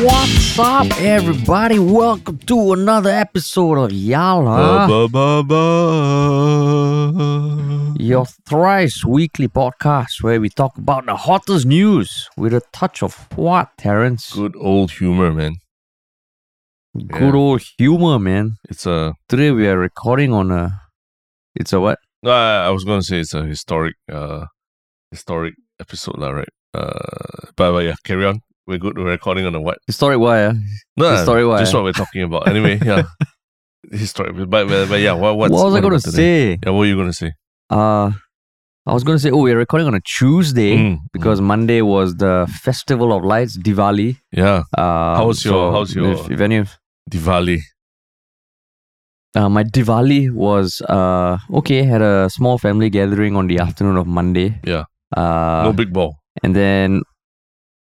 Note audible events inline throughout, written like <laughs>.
What's up, everybody? Welcome to another episode of Yala, Ba, ba, ba. your thrice weekly podcast where we talk about the hottest news with a touch of what, Terrence? Good old humor, man. Good old humor, man. It's a. Today we are recording on a. It's a what? No, I, I was going to say it's a historic, uh, historic episode, lah, right? Uh, but, but yeah, carry on. We're good. We're recording on a what? Historic wire. No, Historic what? Just what we're talking about. Anyway, yeah, <laughs> historic. But, but, but yeah, what? What's, what was I going to say? Yeah, what were you going to say? Uh, I was going to say, oh, we're recording on a Tuesday Mm, because Monday was the Festival of Lights, Diwali. Yeah, Uh, How's your- how's your- If, if any of Diwali. Uh, my Diwali was uh okay. Had a small family gathering on the afternoon of Monday. Yeah. Uh, no big ball. and then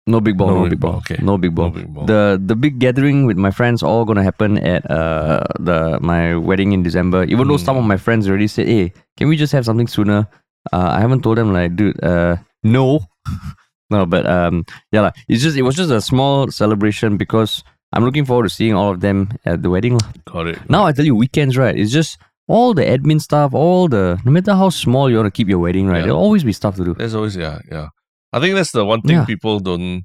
no big ball, no, big ball, Okay. no big ball. No big ball. The the big gathering with my friends all gonna happen at uh the my wedding in December. Even though some of Mm. my friends already said, "Hey, can we just have something sooner?" Uh, I haven't told them like, dude, uh, no, <laughs> no. But um, yeah, like, it's just it was just a small celebration because I'm looking forward to seeing all of them at the wedding. Got it. Now I tell you, weekends, right? It's just all the admin stuff, all the no matter how small you want to keep your wedding, right? Yeah. There'll always be stuff to do. There's always yeah, yeah. I think that's the one thing Yeah. people don't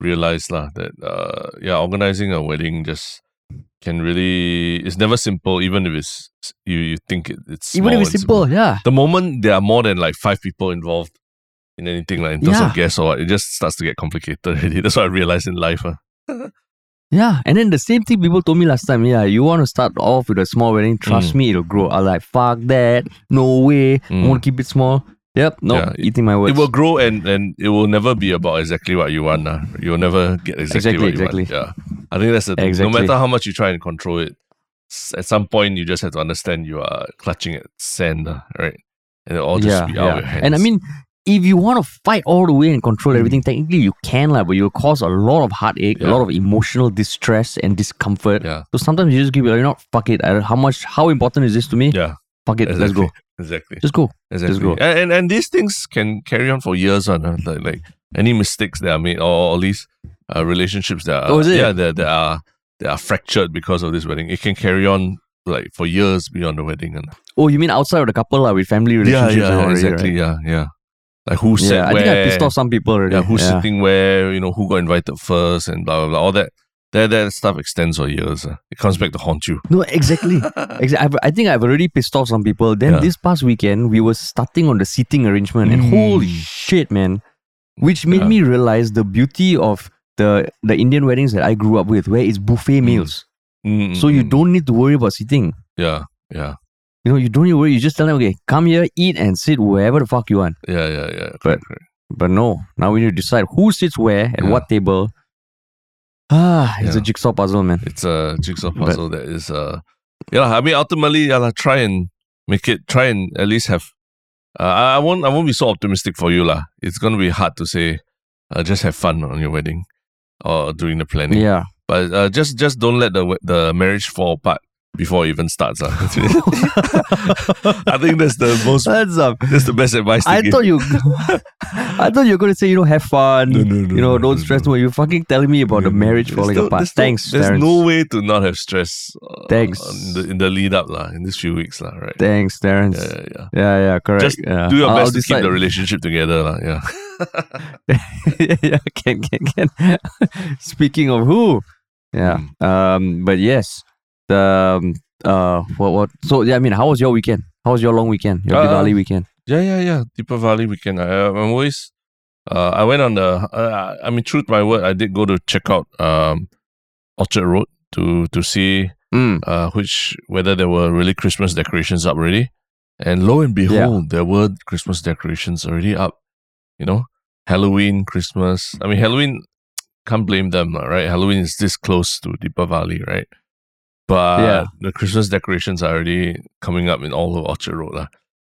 realize lah. That uh, yeah, organizing a wedding just can really it's never simple. Even if it's you you think it, it's Even if it's and simple, yeah. The moment there are more than like five people involved in anything like in terms Yeah. of guests or what, it just starts to get complicated. <laughs> Already. That's what I realized in life. Uh. Yeah. And then the same thing people told me last time. Yeah, you want to start off with a small wedding, trust Mm. me, it'll grow. I was like, fuck that. No way. I Mm. want to keep it small. Yep. No, Yeah, eating my words. It will grow and and it will never be about exactly what you want. Uh. You'll never get exactly, Exactly, what you exactly. want. Yeah. I think that's the thing. Exactly. No matter how much you try and control it, at some point you just have to understand you are clutching at sand, uh, right? And it'll all just yeah, be out of yeah. your hands. And I mean, if you want to fight all the way and control Mm. everything, technically you can, like, but you'll cause a lot of heartache, a lot of emotional distress and discomfort. yeah, So sometimes you just give it, you know, fuck it. How much, how important is this to me? yeah, Fuck it. exactly. Let's go. Exactly. Just go. Exactly. go. And, and and these things can carry on for years on. Uh, like, like any mistakes that are made or at least uh, relationships that are Oh, yeah that, that are that are fractured because of this wedding. It can carry on like for years beyond the wedding. And Oh, you mean outside of the couple, like, with family relationships? all yeah, already, exactly. right? Yeah, yeah. Like who said Yeah, I where? think I pissed off some people already. yeah, who's yeah. sitting where? You know who got invited first and blah blah blah. All that that that stuff extends for years. Uh. It comes back to haunt you. No, exactly. <laughs> exactly. I've, I think I've already pissed off some people. Then Yeah. this past weekend, we were starting on the seating arrangement, and Mm. holy shit, man! Which made Yeah. me realize the beauty of the the Indian weddings that I grew up with, where it's buffet Mm. meals, Mm, so you mm, don't need to worry about seating. Yeah, yeah, You know, you don't need to worry. You just tell them, okay, come here, eat, and sit wherever the fuck you want. yeah, yeah, yeah. But-. But no, now we need to decide who sits where at Yeah. what table. Ah, it's a jigsaw puzzle, man. it's a jigsaw But- puzzle that is uh yeah I mean ultimately yeah, try and make it try and at least have uh, I, I won't I won't be so optimistic for you lah. It's gonna be hard to say uh, just have fun on your wedding or during the planning. Yeah. But uh, just just don't let the the marriage fall apart before it even starts. ah. <laughs> I think that's the most That's um, that's the best advice to I give. thought you, I thought you were gonna say you know have fun, No, no, no, you know no, don't stress no. You're fucking telling me about the marriage falling no- apart. there's no- There's Terrence. no way to not have stress. Uh, Thanks. In the, in the lead up lah, in these few weeks lah, right? Thanks, Terrence. Yeah, yeah, yeah. Yeah, yeah, correct. Just yeah. Do your I'll- I'll best to keep the relationship together lah. Yeah. yeah, <laughs> yeah, can, can, can. <laughs> Speaking of who, yeah. Mm. Um, but yes, the um, uh, what, what? So yeah, I mean, how was your weekend? How was your long weekend? Your Uh, Diwali weekend? Yeah, yeah, yeah. Deepavali weekend. I, I'm always. Uh, I went on the. Uh, I mean, truth my word, I did go to check out um, Orchard Road to to see Mm. uh, which whether there were really Christmas decorations up already, and lo and behold, there were Christmas decorations already up. You know, Halloween, Christmas. I mean, Halloween can't blame them, right? Halloween is this close to Deepavali, right? But Yeah. the Christmas decorations are already coming up in all of Orchard Road, lah.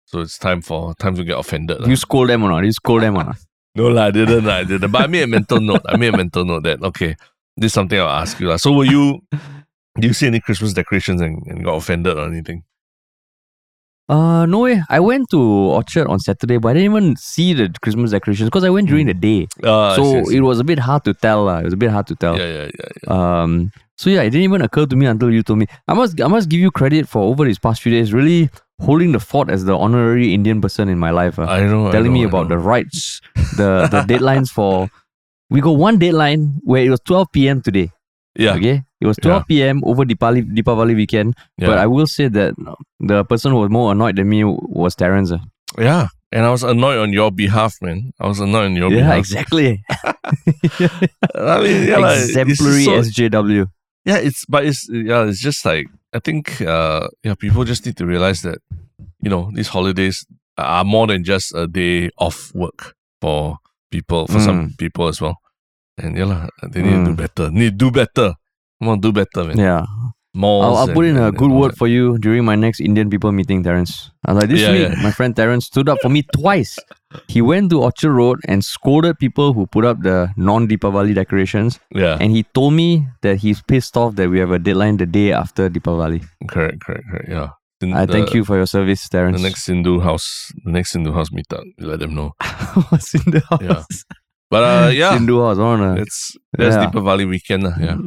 So it's time for time to get offended. lah. You scold them or not? You scold them or not? <laughs> No, lah, I didn't. lah, I didn't. But I made a mental note. I made a mental note that okay, this is something I'll ask you. lah. So were you? <laughs> Do you see any Christmas decorations and, and got offended or anything? Uh, no way. I went to Orchard on Saturday, but I didn't even see the Christmas decorations because I went during the day. Uh, I see, so I see. it was a bit hard to tell. lah. It was a bit hard to tell. yeah, yeah, yeah, yeah. Um, so yeah, it didn't even occur to me until you told me. I must, I must give you credit for over these past few days, really holding the fort as the honorary Indian person in my life. ah. I know. I telling know, me about the rights, the the deadlines for. We got one deadline where it was 12 p.m. today. yeah, Okay, it was 12 p.m. over Deepali, Deepavali weekend. yeah, But I will say that the person who was more annoyed than me was Terence. ah. yeah. And I was annoyed on your behalf, man. I was annoyed on your Yeah, behalf. exactly. <laughs> I mean, yeah, like, Exemplary so- SJW. Yeah, it's but it's yeah, it's just like I think uh yeah, people just need to realize that you know these holidays are more than just a day off work for people for some people as well. And yeah, they need to do Mm. better. Need to do better. Come on, do better, man. Yeah. Malls I'll, I'll put in a and- good and word that. for you during my next Indian people meeting, Terence. I was like, this Yeah, week, yeah. my friend Terence stood up for me twice. He went to Orchard Road and scolded people who put up the non Deepavali decorations. Yeah, And he told me that he's pissed off that we have a deadline the day after Deepavali. correct, correct, correct. Yeah. In I thank you for your service, The next Hindu house, the next Hindu house meetup, let them know. <laughs> What's in the house? Yeah. But uh, yeah, Hindu house. I wanna, it's that's Yeah. Deepavali weekend. lah, Yeah.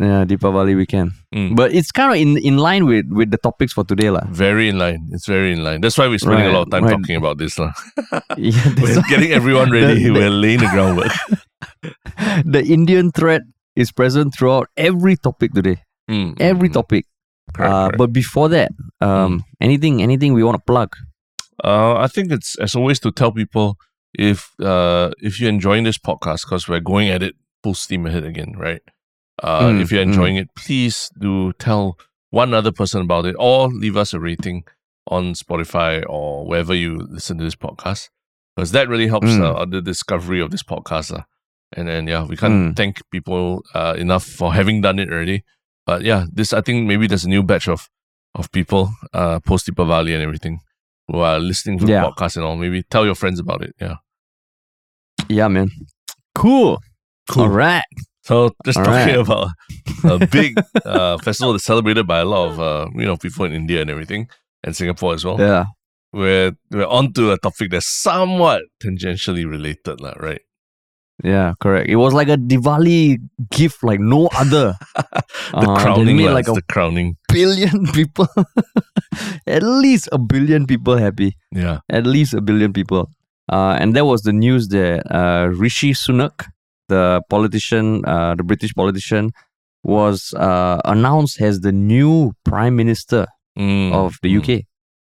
Yeah, Deepavali weekend. Mm. But it's kind of in, in line with, with the topics for today. lah. Very in line. It's very in line. That's why we're spending a lot of time right. talking about this. lah. <laughs> Yeah, <laughs> We're getting everyone ready. The- the- we're laying the groundwork. <laughs> the Indian thread is present throughout every topic today. Mm, Every mm, topic. correct, uh, correct. But before that, um, anything anything we want to plug? Uh, I think it's as always to tell people if uh if you're enjoying this podcast because we're going at it full steam ahead again, right? Uh, Mm, if you're enjoying it, please do tell one other person about it or leave us a rating on Spotify or wherever you listen to this podcast because that really helps Mm. uh, the discovery of this podcast. lah. And then yeah, we can't Mm. thank people uh, enough for having done it already. But yeah, this I think maybe there's a new batch of of people uh post Deepavali and everything who are listening to the podcast and all. Maybe tell your friends about it. Yeah. Yeah, man. Cool. All right. So just All talking right. about a big uh, festival that's celebrated by a lot of uh, you know people in India and everything, and Singapore as well. Yeah. We're we're on to a topic that's somewhat tangentially related, lah, right? Yeah, correct. It was like a Diwali gift like no other. <laughs> The Uh, crowning, made like a the crowning. billion <laughs> people. At least a billion people happy. Yeah. At least a billion people. Uh, and that was the news that uh, Rishi Sunak, the politician, uh, the British politician, was uh, announced as the new prime minister Mm, of the mm, UK.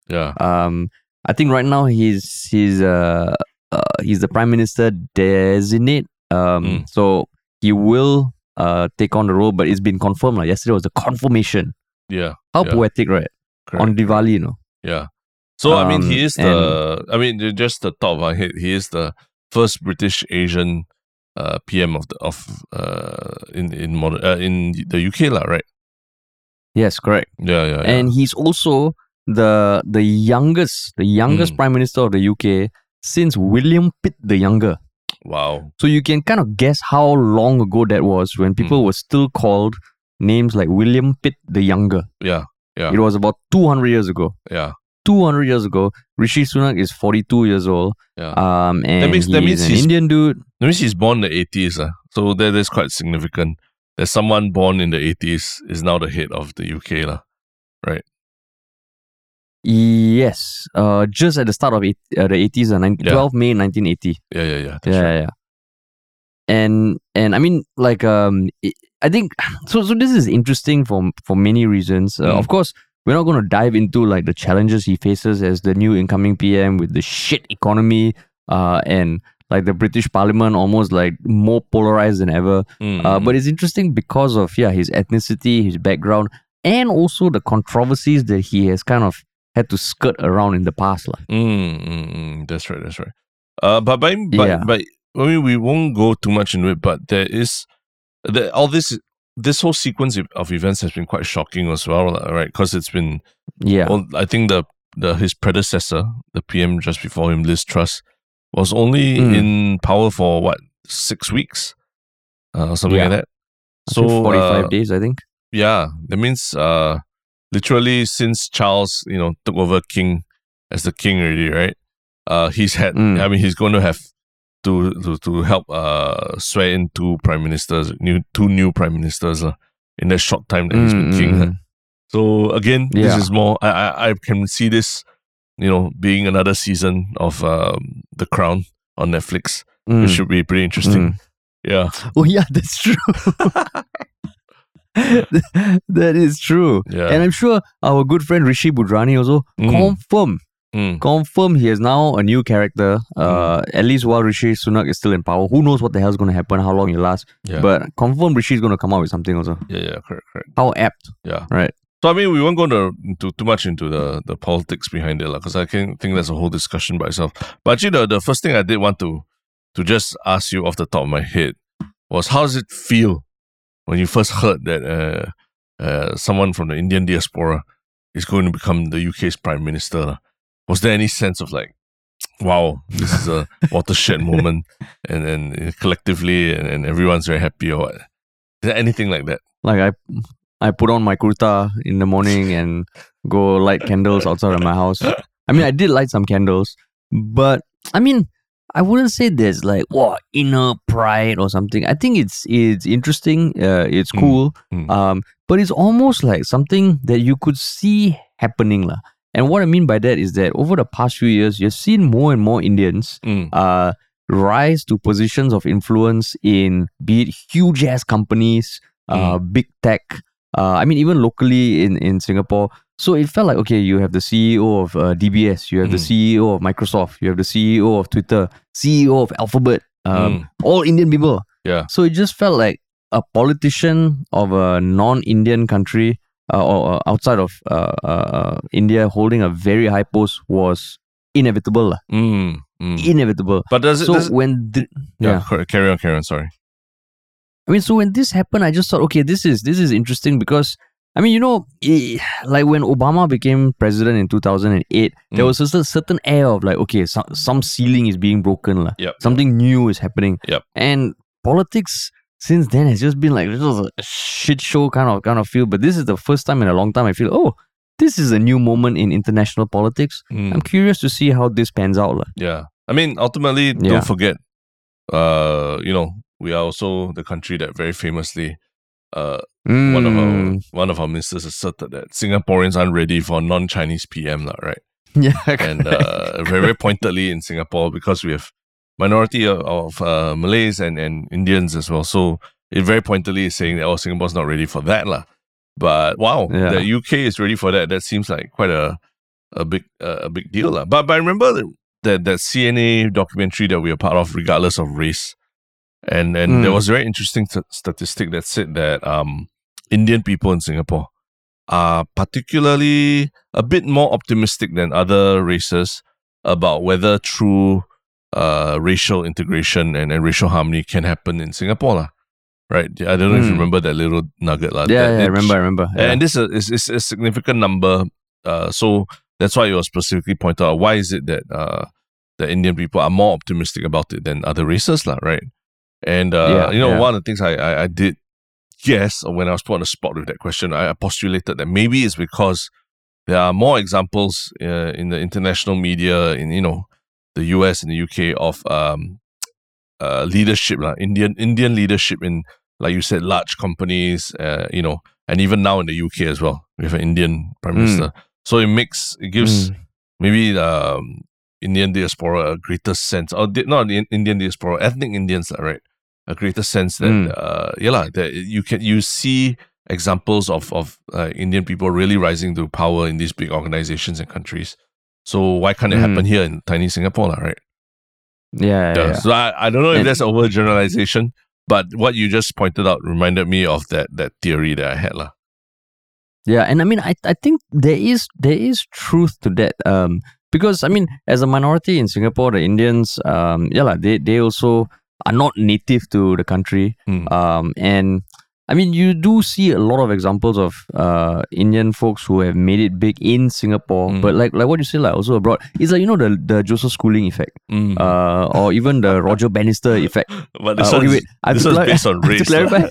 Yeah. Um, I think right now he's he's uh, uh he's the prime minister designate. Um, Mm. so he will uh take on the role, but it's been confirmed. Like yesterday was the confirmation. Yeah. How Yeah. poetic, right? Correct. On Diwali, you know. Yeah. So I mean, he Um, is the. I mean, just the top of my head. He is the first British Asian uh, PM of the of uh, in in modern uh, in the UK, lah. Right? Yes, correct. Yeah, yeah. yeah. And he's also the the youngest, the youngest Mm. prime minister of the UK since William Pitt the Younger. wow. So you can kind of guess how long ago that was when people were still called names like William Pitt the Younger. Yeah, yeah. It was about 200 years ago. yeah. 200 years ago, Rishi Sunak is 42 years old. Yeah. Um, and means- that he's means an Indian dude. That means he's born in the eighties, uh, so that is quite significant. That someone born in the eighties is now the head of the UK, lah. Right? Yes, uh, just at the start of eight, uh, the 80s, uh, 19, Yeah. 12 May 1980. Yeah, yeah, yeah. That's yeah, right. yeah. And and I mean, like, um, it, I think <sighs> so. So this is interesting for for many reasons. Uh, Mm. Of course, we're not going to dive into like the challenges he faces as the new incoming PM with the shit economy, uh, and like the British Parliament almost like more polarized than ever. Mm, Uh, but it's interesting because of yeah his ethnicity, his background, and also the controversies that he has kind of had to skirt around in the past. lah. Mm, mm, mm, that's right. That's right. Uh, but by, but, Yeah. but I mean, we won't go too much into it. But there is the, all this this whole sequence of- of events has been quite shocking as well, right? Because it's been Yeah, well, I think the the his predecessor, the PM just before him, Liz Truss, was only Mm. in power for what six weeks, uh, something Yeah. like that. So 45 uh, days, I think. yeah, that means uh, literally since Charles, you know, took over king as the king already, right? Uh, he's had. Mm. I mean, he's going to have to to, to help uh swear in two prime ministers, new two new prime ministers uh, in that short time that he's been Mm, king. mm, uh. mm. So again, this is more. I, I I can see this, you know, being another season of um, The Crown on Netflix, Mm. which should be pretty interesting. Yeah, <laughs> Oh yeah, that's true. <laughs> <laughs> that is true. yeah. And I'm sure our good friend Rishi Budhrani also Mm. confirm Mm. confirm he is now a new character. Uh, at least while Rishi Sunak is still in power. Who knows what the hell is going to happen? How long it lasts? Yeah. But confirm Rishi is going to come out with something also. yeah, yeah, correct, correct. How apt, Yeah. right? So I mean, we won't go into, into too much into the, the politics behind it, because I can think that's a whole discussion by itself. But actually, the, the first thing I did want to to just ask you off the top of my head was, how does it feel when you first heard that uh, uh, someone from the Indian diaspora is going to become the UK's prime minister? Was there any sense of like, <tsk> wow, this is a <laughs> watershed moment, and then collectively, and, and everyone's very happy, or what? Is there anything like that? Like I, I put on my kurta in the morning and go light candles outside of my house. I mean, I did light some candles, but I mean, I wouldn't say there's like wow inner pride or something. I think it's it's interesting. Uh, it's Mm, cool. mm. Um, but it's almost like something that you could see happening, lah. And what I mean by that is that over the past few years, you've seen more and more Indians Mm, uh, rise to positions of influence in be it huge ass companies, uh, big tech. Uh, I mean, even locally in, in Singapore. So it felt like, okay, you have the CEO of uh, DBS, you have the Mm. CEO of Microsoft, you have the CEO of Twitter, CEO of Alphabet, um, Mm. all Indian people. Yeah. So it just felt like a politician of a non Indian country uh, or uh, outside of uh, uh, India holding a very high post was inevitable. mm, mm. Inevitable. But does it? So does it- when the, yeah, yeah, carry on, carry on. Sorry. I mean, so when this happened, I just thought, okay, this is this is interesting because I mean, you know, like when Obama became president in two thousand and eight, there Mm. was a certain air of like, okay, some some ceiling is being broken, lah. Yep. Something new is happening. Yep. And politics since then has just been like this was a shit show kind of kind of feel. But this is the first time in a long time I feel, oh, this is a new moment in international politics. Mm, I'm curious to see how this pans out, lah. yeah. I mean, ultimately, Yeah. don't forget, uh, you know, we are also the country that very famously, uh, one of our Mm. one of our ministers asserted that Singaporeans aren't ready for non-Chinese PM, lah, right? <laughs> yeah, and uh, very, very pointedly in Singapore because we have minority of, of uh, Malays and, and Indians as well. So it very pointedly is saying that oh Singapore's not ready for that lah. But wow, Yeah. the UK is ready for that. That seems like quite a a big uh, a big deal lah. But but I remember that that CNA documentary that we are part of, regardless of race, and and there Mm. was a very interesting t- statistic that said that um Indian people in Singapore are particularly a bit more optimistic than other races about whether true uh, racial integration and, and racial harmony can happen in Singapore. lah. Right? I don't know if you Hmm. remember that little nugget. lah. yeah, that yeah, I remember, I remember. Yeah. And this is, is, is a significant number. Uh, so that's why it was specifically pointed out. Why is it that uh, the Indian people are more optimistic about it than other races, lah, right? And uh, Yeah, you know, yeah. one of the things I, I, I did guess when I was put on the spot with that question, I, I postulated that maybe it's because there are more examples uh, in the international media, in you know, the US and the UK of um, uh, leadership, lah, Indian Indian leadership in, like you said, large companies, uh, you know, and even now in the UK as well, we have an Indian prime Mm. minister. So it makes it gives Mm. maybe the um, Indian diaspora a greater sense, or di- not the Indian diaspora, ethnic Indians, right? A greater sense that Mm. uh, yeah, lah, that you can you see examples of of uh, Indian people really rising to power in these big organizations and countries. So why can't it Mm. happen here in tiny Singapore, lah, right? Yeah, yeah. So I, I don't know if And- that's overgeneralization, but what you just pointed out reminded me of that that theory that I had, lah. Yeah, and I mean, I, I think there is there is truth to that. Um, because I mean, as a minority in Singapore, the Indians, um, yeah, lah, they they also are not native to the country. Mm. Um, and I mean, you do see a lot of examples of uh Indian folks who have made it big in Singapore, Mm. but like like what you say, like also abroad. It's like you know the the Joseph Schooling effect, Mm. uh, or even the <laughs> Roger Bannister effect. <laughs> but this Uh, okay, wait, I this one's clar- based on <laughs> I have race. clarify.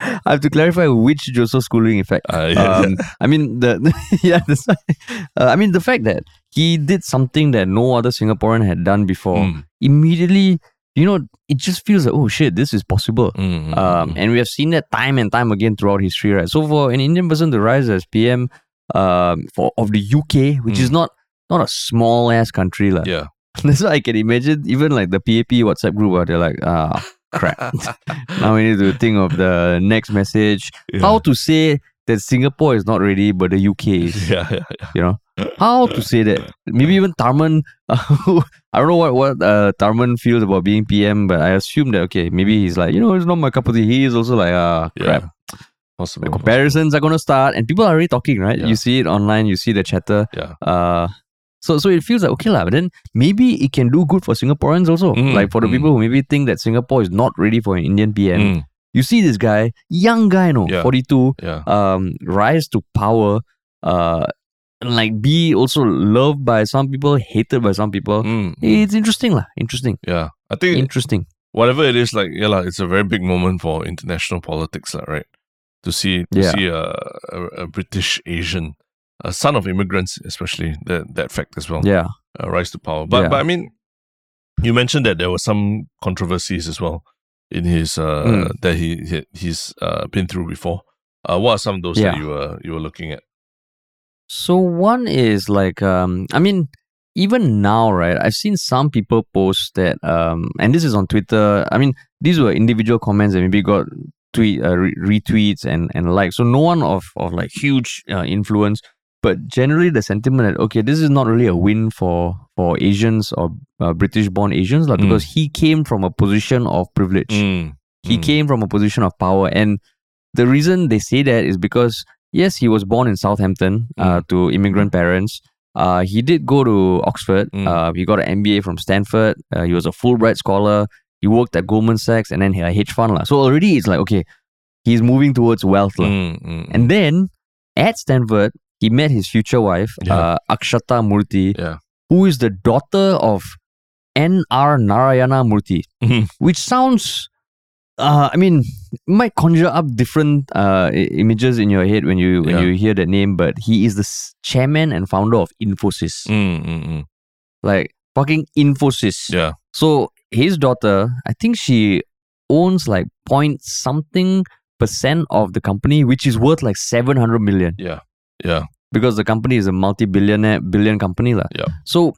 I have to clarify which Joseph Schooling effect. Uh, yeah. Um, I mean the, yeah, why, uh, I mean the fact that he did something that no other Singaporean had done before. Mm, Immediately, you know, it just feels like oh shit, this is possible. mm, mm, Um, mm. and we have seen that time and time again throughout history, right? So for an Indian person to rise as PM um, for of the UK, which is Mm. not not a small ass country, like, yeah. <laughs> that's why I can imagine even like the PAP WhatsApp group where they're like, ah, crap. <laughs> <laughs> now we need to think of the next message. yeah. How to say that Singapore is not ready, but the UK is, yeah, yeah, yeah. you know? How to say that? Maybe even Tharman, <laughs> I don't know what, what uh, Tharman feels about being PM, but I assume that, okay, maybe he's like, you know, it's not my cup of tea. He is also like, ah, Yeah. crap. Possible. The comparisons are going to start and people are already talking, right? Yeah. You see it online, you see the chatter. Yeah. Uh, so, so it feels like okay lah, but then maybe it can do good for Singaporeans also. Mm, like for the mm. people who maybe think that Singapore is not ready for an Indian PM. Mm, You see this guy, young guy, no, Yeah. 42, yeah. um, rise to power, uh, like be also loved by some people, hated by some people. Mm, It's interesting lah, interesting, yeah. I think interesting. whatever it is, like yeah, lah, it's a very big moment for international politics, lah, right? To see to Yeah. see a, a, a British Asian, a son of immigrants, especially that that fact as well, Yeah, uh, rise to power. But Yeah. but I mean, you mentioned that there were some controversies as well in his uh Mm. that he, he he's uh been through before. Uh, what are some of those that you were you were looking at? So one is like um I mean even now right I've seen some people post that um and this is on Twitter I mean these were individual comments that maybe got tweet uh, re- retweets and and likes. So no one of of like huge uh, influence but generally the sentiment that okay this is not really a win for for Asians or uh, British born Asians like, Mm. because he came from a position of privilege. Mm, he mm, came from a position of power and the reason they say that is because yes he was born in southampton uh, to immigrant parents uh, he did go to oxford Mm. uh, he got an mba from stanford uh, he was a fulbright scholar he worked at goldman sachs and then he had a hedge fund lah. so already it's like okay he's moving towards wealth lah. mm, mm, and then at stanford he met his future wife Yeah. uh, akshata murty Yeah. who is the daughter of N.R. Narayana Murthy, Mhm. which sounds, uh, I mean, might conjure up different uh, images in your head when you when Yeah. you hear that name. But he is the chairman and founder of Infosys, mm, mm, mm. like fucking Infosys. yeah. So his daughter, I think she owns like point something percent of the company, which is worth like seven hundred million Yeah. Yeah. because the company is a multi-billionaire billion company lah. Yeah. So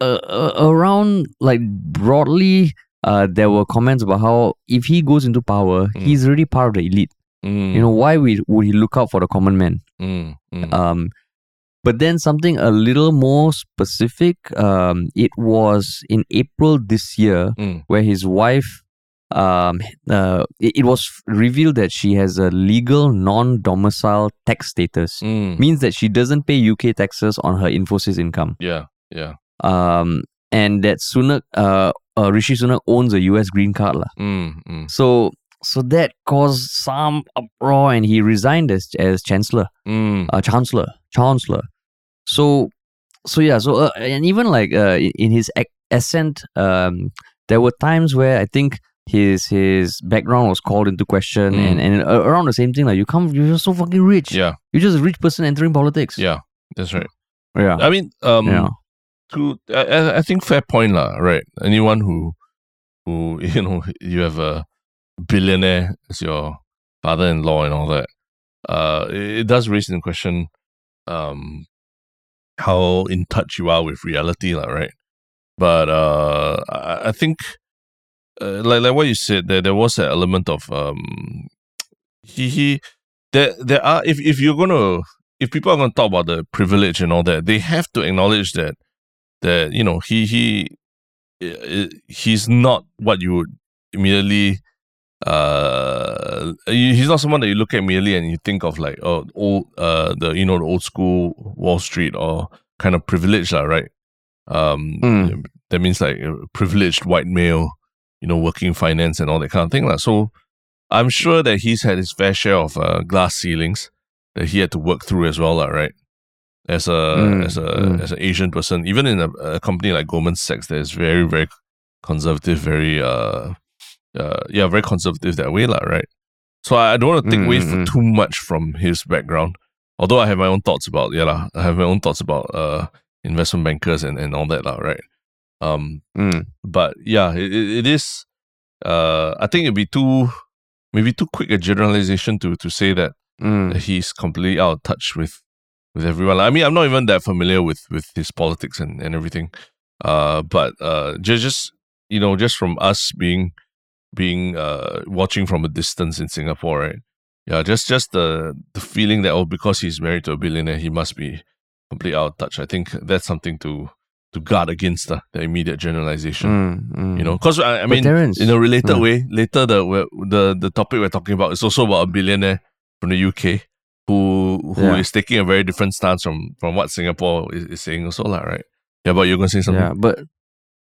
uh, uh, around like broadly, uh, there were comments about how if he goes into power, Mm. he's already part of the elite. Mm, You know why we, would he look out for the common man? mm, mm. Um, but then something a little more specific. Um, it was in April this year Mm. where his wife. Um, uh, it, it was revealed that she has a legal non-domicile tax status Mm. means that she doesn't pay UK taxes on her Infosys income. Yeah, yeah. Um, and that Sunak, uh, uh, Rishi Sunak owns a US green card. Mm, mm, So, so that caused some uproar and he resigned as, as chancellor, mm, uh, chancellor, chancellor. So, so yeah, so, uh, and even like, uh, in, his ac- ascent, um, there were times where I think his his background was called into question Mm. and, and around the same thing like you come you're so fucking rich yeah, you're just a rich person entering politics yeah. That's right. yeah I mean, um, yeah to I, I- think fair point lah. Right. Anyone who who <laughs> you know you have a billionaire as your father-in-law and all that, uh, it, it does raise the question, um, how in touch you are with reality, lah. Right. But uh, I, I think, uh, like like what you said, there there was an element of um, <tsk> he he there there are if if you're gonna if people are gonna talk about the privilege and all that, they have to acknowledge that that you know he he uh, he's not what you would immediately uh he's not someone that you look at merely and you think of like oh old uh the you know the old school wall street or kind of privilege lah, right um Mm. that means like a privileged white male you know working finance and all that kind of thing lah. so i'm sure that he's had his fair share of uh, glass ceilings that he had to work through as well lah, right as a Mm, as a mm. as an Asian person, even in a, a company like Goldman Sachs, that is very very conservative, very uh, uh yeah, very conservative that way, lah, right? So I, I don't want to take Mm, away mm, mm. too much from his background. Although I have my own thoughts about yeah, lah, I have my own thoughts about uh investment bankers and, and all that, lah, right? Um Mm. but yeah, it, it is uh I think it'd be too maybe too quick a generalization to to say that Mm. he's completely out of touch with with everyone. I mean, I'm not even that familiar with with his politics and, and everything. Uh, but uh, just just you know, just from us being being uh watching from a distance in Singapore, right? Yeah, just just the the feeling that oh, because he's married to a billionaire, he must be completely out of touch. I think that's something to to guard against uh, the immediate generalization. Mm, mm. You know, because I, I mean, Terence, in a related Mm. way, later the the the topic we're talking about is also about a billionaire from the UK who who is Yeah. taking a very different stance from from what Singapore is, is saying also lah, right? Yeah, but you're gonna say something. Yeah, but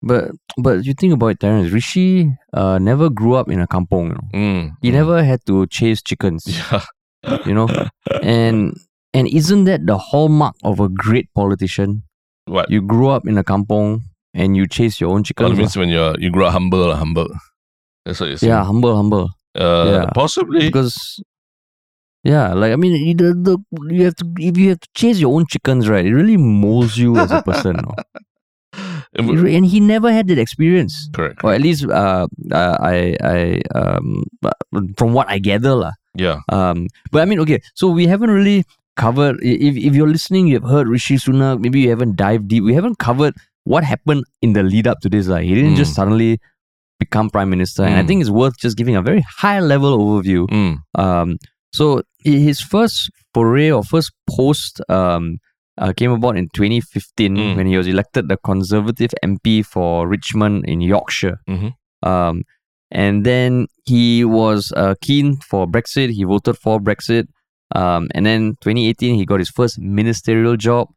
but but you think about it, Terence. Rishi uh never grew up in a kampong. You know? Mm, He mm. never had to chase chickens. Yeah. You know, <laughs> and and isn't that the hallmark of a great politician? What? You grew up in a kampong and you chase your own Well, chickens. it means when you're you grow up humble, humble. That's what you're saying. yeah, humble, humble. Uh, yeah. Possibly. Because yeah, like I mean, you- the, the you have to if you have to chase your own chickens, right? It really molds you as a person. no? It <laughs> It would- re- and he never had that experience. correct. or at least uh, I I um from what I gather lah. Yeah. Um, but I mean, okay, so we haven't really covered. If if you're listening, you've heard Rishi Sunak. Maybe you haven't dived deep. We haven't covered what happened in the lead up to this. Like, he didn't just Mm. suddenly become prime minister, and I Mm. think it's worth just giving a very high level overview. Mm, Um, so his first foray or first post um. Uh, came about in 2015 Mm. when he was elected the Conservative MP for Richmond in Yorkshire. Mhm. Um, and then he was uh, keen for Brexit. He voted for Brexit. Um, and then 2018, he got his first ministerial job.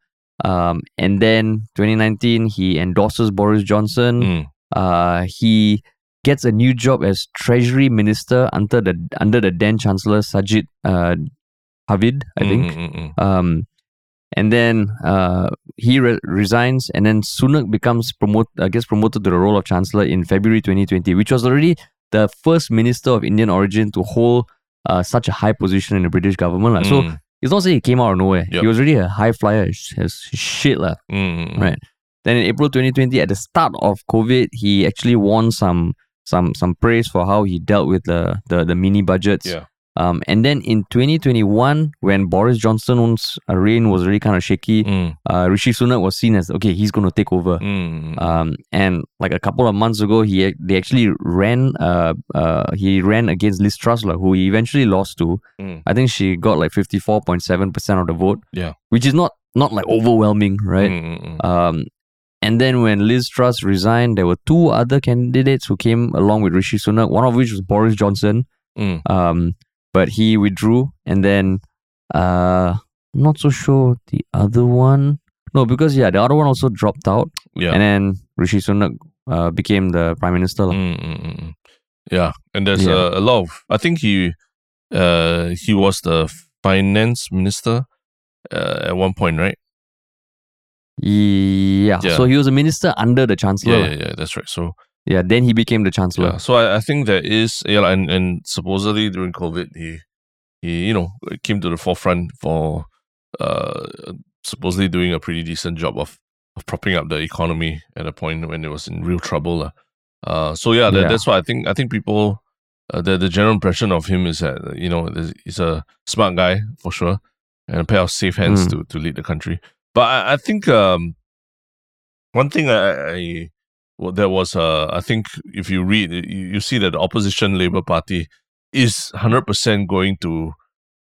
Um, and then 2019, he endorses Boris Johnson. mm, Uh, he gets a new job as Treasury Minister under the under the then Chancellor Sajid uh, Javid, I mm, think. mm, mm, mm. Um, and then uh, he re- resigns, and then Sunak becomes promote uh, gets promoted to the role of chancellor in February 2020, which was already the first minister of Indian origin to hold uh, such a high position in the British government. lah. So Mm, it's not saying he came out of nowhere. Yup. He was already a high flyer as, shit lah. mm, mm, mm. Right. Then in April 2020, at the start of COVID, he actually won some some some praise for how he dealt with the the, the mini budgets. Yeah. Um, and then in 2021, when Boris Johnson's uh, reign was really kind of shaky, Mm, uh, Rishi Sunak was seen as okay, he's going to take over. mm. Um, and like a couple of months ago, he they actually ran. Uh, uh, he ran against Liz Truss, like, who he eventually lost to. Mm. I think she got like 54.7 percent of the vote. Yeah. which is not not like overwhelming, right? Mm, mm, mm. Um, and then when Liz Truss resigned, there were two other candidates who came along with Rishi Sunak. One of which was Boris Johnson. Mm. Um, but he withdrew, and then uh, not so sure the other one. No, because yeah, the other one also dropped out, Yeah. and then Rishi Sunak uh, became the prime minister. Mm, mm, mm, mm. Yeah, and there's Yeah. a, a lot of. I think he, uh, he was the finance minister, uh, at one point, right? Yeah. Yeah. So he was a minister under the chancellor. Yeah, yeah, yeah. That's right. So Yeah, Then he became the chancellor. yeah, so I, I think there is yeah, and and supposedly during COVID, he he you know came to the forefront for uh supposedly doing a pretty decent job of of propping up the economy at a point when it was in real trouble. Uh, so yeah, that, Yeah. that's why I think I think people uh, the the general impression of him is that you know he's a smart guy for sure and a pair of safe hands Mm. to to lead the country. But I, I think um one thing I, I well, there was uh I think if you read you, you see that the opposition Labour Party is hundred percent going to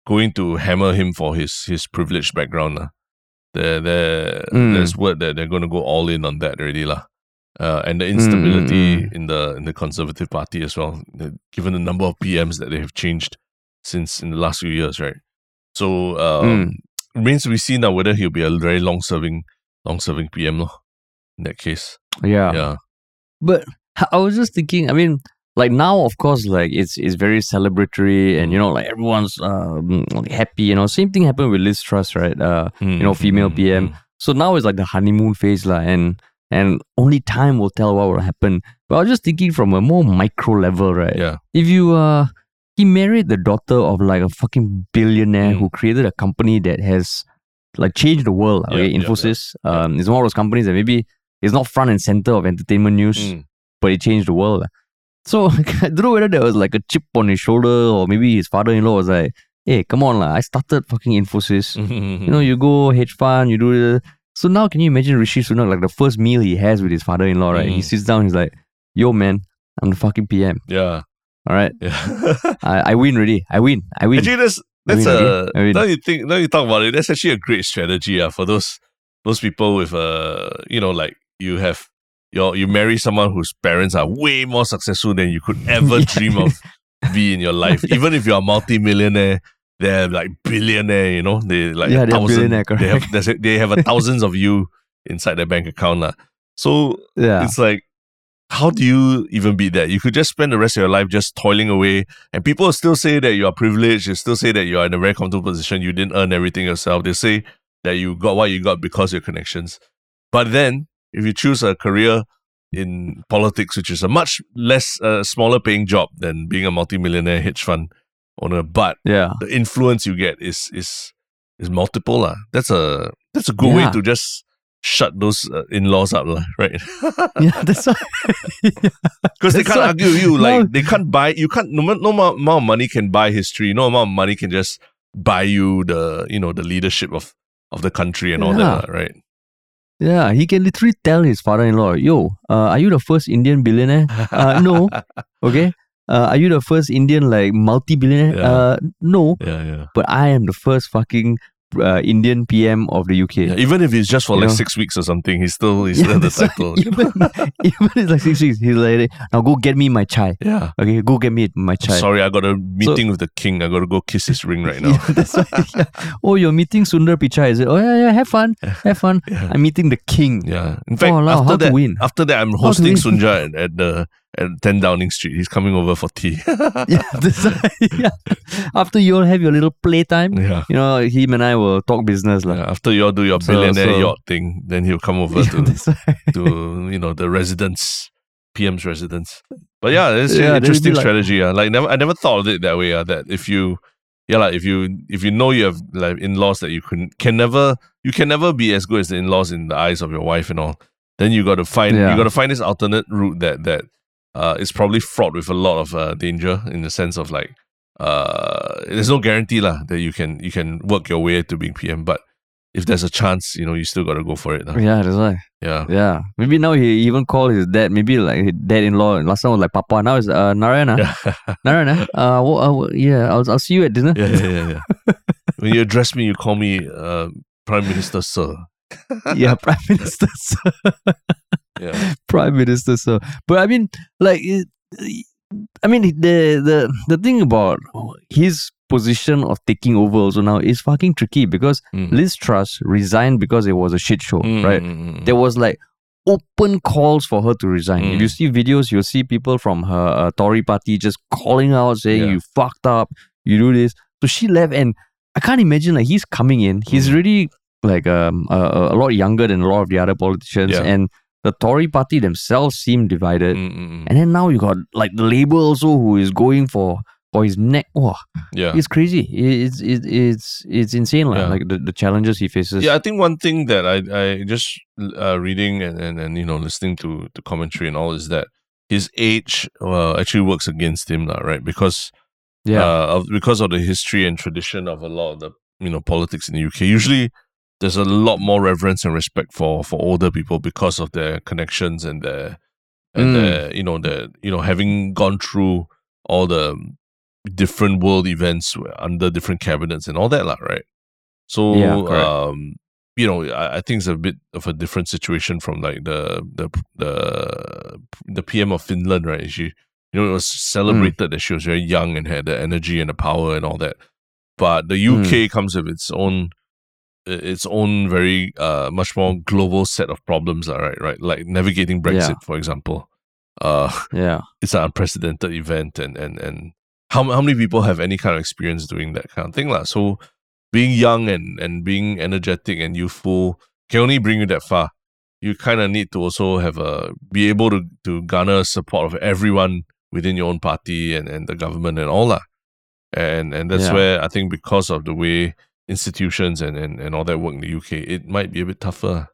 going to hammer him for his his privileged background. lah. There, there, Mm. there's word that they're going to go all in on that already, lah. Uh, and the instability mm. in the in the Conservative Party as well, given the number of PMs that they have changed since in the last few years, right? So um, remains to be seen now whether he'll be a very long serving long serving PM, lor, In that case, Yeah. yeah, But I was just thinking, I mean, like now, of course, like it's it's very celebratory and you know, like everyone's um, happy. You know, same thing happened with Liz Truss, right? Uh, you know, female PM. so now it's like the honeymoon phase, lah, and and only time will tell what will happen. But I was just thinking from a more micro level, right? Yeah. If you uh he married the daughter of like a fucking billionaire Mm. who created a company that has like changed the world. Yeah, Okay, yeah, Infosys. Um, it's one of those companies that maybe it's not front and center of entertainment news, Mm. but it changed the world. So <laughs> I don't know whether there was like a chip on his shoulder or maybe his father-in-law was like, "Hey, come on, lah! I started fucking Infosys. Mm. <laughs> You know, you go hedge fund, you do this. So now can you imagine Rishi Sunak like the first meal he has with his father-in-law, right? He Mm. sits down, he's like, "Yo, man, I'm the fucking PM. yeah, All right, yeah. <laughs> I, I win really. I win. I win." Actually, that's that's a okay, I now you think now you talk about it. That's actually a great strategy. Uh, for those those people with uh you know like you have your you marry someone whose parents are way more successful than you could <laughs> ever Yeah. dream of be in your life. <laughs> Even if you're a multi-millionaire, they're like billionaire. You know, they like Yeah, a they're thousand, billionaire, They have they have a thousands of you inside their bank account. lah. So yeah, it's like how do you even beat that? You could just spend the rest of your life just toiling away, and people still say that you are privileged. They still say that you are in a very comfortable position. You didn't earn everything yourself. They say that you got what you got because of your connections. But then, if you choose a career in politics, which is a much less, uh, smaller paying job than being a multimillionaire hedge fund owner, but yeah, the influence you get is is is multiple lah. That's a that's a good way to just shut those uh, in-laws up right? <laughs> yeah. That's why. <laughs> Because they can't why- argue with you. No. Like they can't buy. You can't. No, no amount of money can buy history. No amount of money can just buy you the you know the leadership of of the country and all Yeah. that. Right? yeah, he can literally tell his father-in-law, "Yo, uh, are you the first Indian billionaire? Uh, no. <laughs> Okay. Uh, are you the first Indian like multi-billionaire? Yeah. Uh, no. Yeah, yeah. But I am the first fucking uh, Indian PM of the UK. Yeah, even if it's just for You like know? six weeks or something, he's still he's Yeah, still the title. <laughs> even, <laughs> even it's like six weeks. He's like, now go get me my chai. yeah. Okay, go get me my chai. Sorry, I got a meeting with the king. I got to go kiss his ring right <laughs> now. Yeah, that's why, yeah. Oh, you're meeting Sundar Pichai, is it? Oh, yeah, yeah, have fun. Have fun. I'm meeting the king. Yeah. In fact, Oh, wow, after that, win? after that, I'm hosting? Sunja at, at the at 10 Downing Street. He's coming over for tea. <laughs> Yeah, why, <laughs> yeah. After you all have your little playtime, yeah. you know, him and I will talk business. lah. Yeah, after you all do your billionaire so- yacht thing, then he'll come over <laughs> Yeah, to, to you know the residence, PM's residence. But yeah, it's Yeah, an interesting like- strategy. Yeah. Like never, I never thought of it that way. Yeah, that if you, yeah, like if you if you know you have like in laws that you can can never you can never be as good as the in laws in the eyes of your wife and all. Then you got to find you got to find this alternate route that that uh, is probably fraught with a lot of uh, danger in the sense of like uh, there's no guarantee lah that you can you can work your way to being PM, but if there's a chance, you know, you still got to go for it. lah. Yeah, that's why. Yeah. Yeah. Maybe now he even called his dad, maybe like his dad-in-law. Last time was like Papa. Now it's uh, Narayana. Yeah. <laughs> Narayana. Uh, wha- uh, wha- yeah, I'll, I'll see you at dinner. yeah, yeah, yeah, yeah. <laughs> when you address me, you call me uh, Prime Minister, sir. yeah, Prime Minister, sir. <laughs> Yeah. Prime Minister, sir. But I mean, like, I mean, the the the thing about his position of taking over also now is fucking tricky because Mm. Liz Truss resigned because it was a shit show, Mm, right? mm, mm, mm. There was like open calls for her to resign. If Mm. you see videos, you'll see people from her uh, Tory party just calling out, saying, Yeah. "You fucked up, you do this." So she left, and I can't imagine like he's coming in. He's really like um a, a lot younger than a lot of the other politicians, Yeah. and the Tory party themselves seem divided. Mm, mm, mm. And then now you got like the Labour also who is going for for his neck. Wow, Yeah. it's crazy. It's it's it's it's insane, lah. Yeah. like the, the challenges he faces. Yeah, I think one thing that I I just uh, reading and, and and you know listening to to commentary and all is that his age uh, actually works against him now, right? Because yeah, uh, of, because of the history and tradition of a lot of the you know politics in the UK. Usually, there's a lot more reverence and respect for for older people because of their connections and their and Mm. their you know the you know having gone through all the different world events under different cabinets and all that, lah, right? So Yeah, um, you know, I, I think it's a bit of a different situation from like the the the the PM of Finland, right? She you know, it was celebrated that she was very young and had the energy and the power and all that. But the UK comes with its own, its own very uh much more global set of problems, all right, right? Like navigating Brexit, Yeah. for example. Uh, yeah. <laughs> it's an unprecedented event, and and and how how many people have any kind of experience doing that kind of thing, lah? So being young and and being energetic and youthful can only bring you that far. You kind of need to also have a be able to to garner support of everyone within your own party and, and the government and all that. and and that's Yeah. where I think because of the way institutions and, and and all that work in the UK, it might be a bit tougher.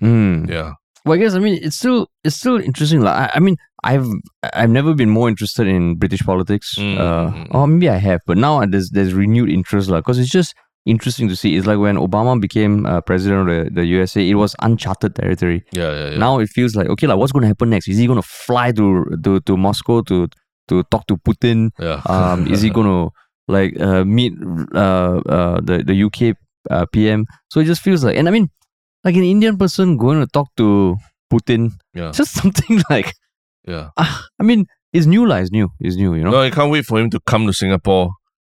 Mm. Yeah, Well, I guess I mean it's still it's still interesting. Like I, I mean, I've I've never been more interested in British politics. Mm, uh, mm, or maybe I have, but now there's there's renewed interest, like because it's just interesting to see. It's like when Obama became uh, president of the, the USA, it was uncharted territory. yeah, yeah, yeah. Now it feels like okay, like what's going to happen next? Is he going to fly to to to Moscow to to talk to Putin? yeah. Um, is he <laughs> going to like uh, meet uh, uh, the the UK uh, PM? So it just feels like, and I mean, like an Indian person going to talk to Putin, yeah, <laughs> just something like yeah. ah, <laughs> I mean, it's new, lah. It's new. It's new. You know. No, I can't wait for him to come to Singapore,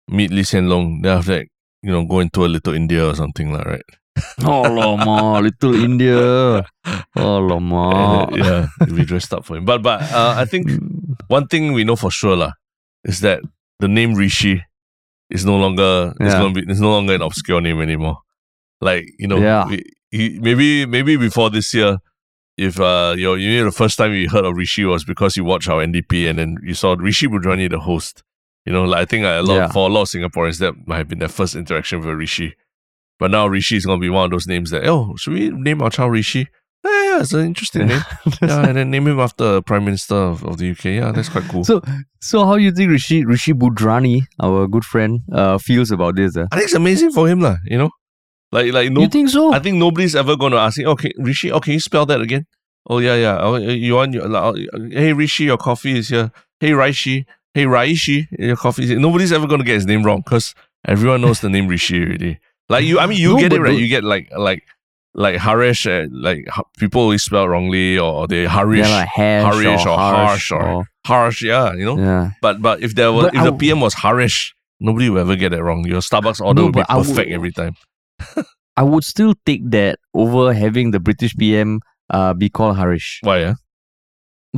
meet Lee Hsien Loong. Then after that, you know, go into a little India or something like right. <laughs> Oh lama, little India. Oh lama. And, uh, yeah, he'll dressed up for him. But but uh, I think one thing we know for sure lah is that the name Rishi is no longer Yeah. gonna be it's no longer an obscure name anymore. Like you know, Yeah. we, he, maybe maybe before this year, if uh you you know the first time you heard of Rishi was because you watched our NDP and then you saw Rishi Budhrani the host. You know, like I think a lot Yeah. for a lot of Singaporeans that might have been their first interaction with Rishi. But now Rishi is gonna be one of those names that oh should we name our child Rishi? Yeah, yeah, it's an interesting name. <laughs> yeah, and then name him after Prime Minister of, of the UK. Yeah, that's quite cool. So so how you think Rishi Rishi Budhrani, our good friend, uh, feels about this? Uh? I think it's amazing for him, lah. You know, like like no, you think so? I think nobody's ever going to ask him. Okay, Rishi. Okay, you spell that again? Oh yeah, yeah. Oh, you want your? like, oh, Hey Rishi, your coffee is here. Hey Raishi. Hey Raishi, your coffee is here. Nobody's ever going to get his name wrong because everyone knows the name Rishi already. Like you, I mean, you No, get it right. You get like like like Harish. Uh, like people always spell wrongly, or they Harish, yeah, like Harish or, or harsh harsh or- harsh. Yeah, you know. yeah. But but if there was But if I the w- PM was Harish, nobody will ever get it wrong. Your Starbucks order No, will be I would- perfect every time. <laughs> I would still take that over having the British PM uh, be called Harish Why? Yeah.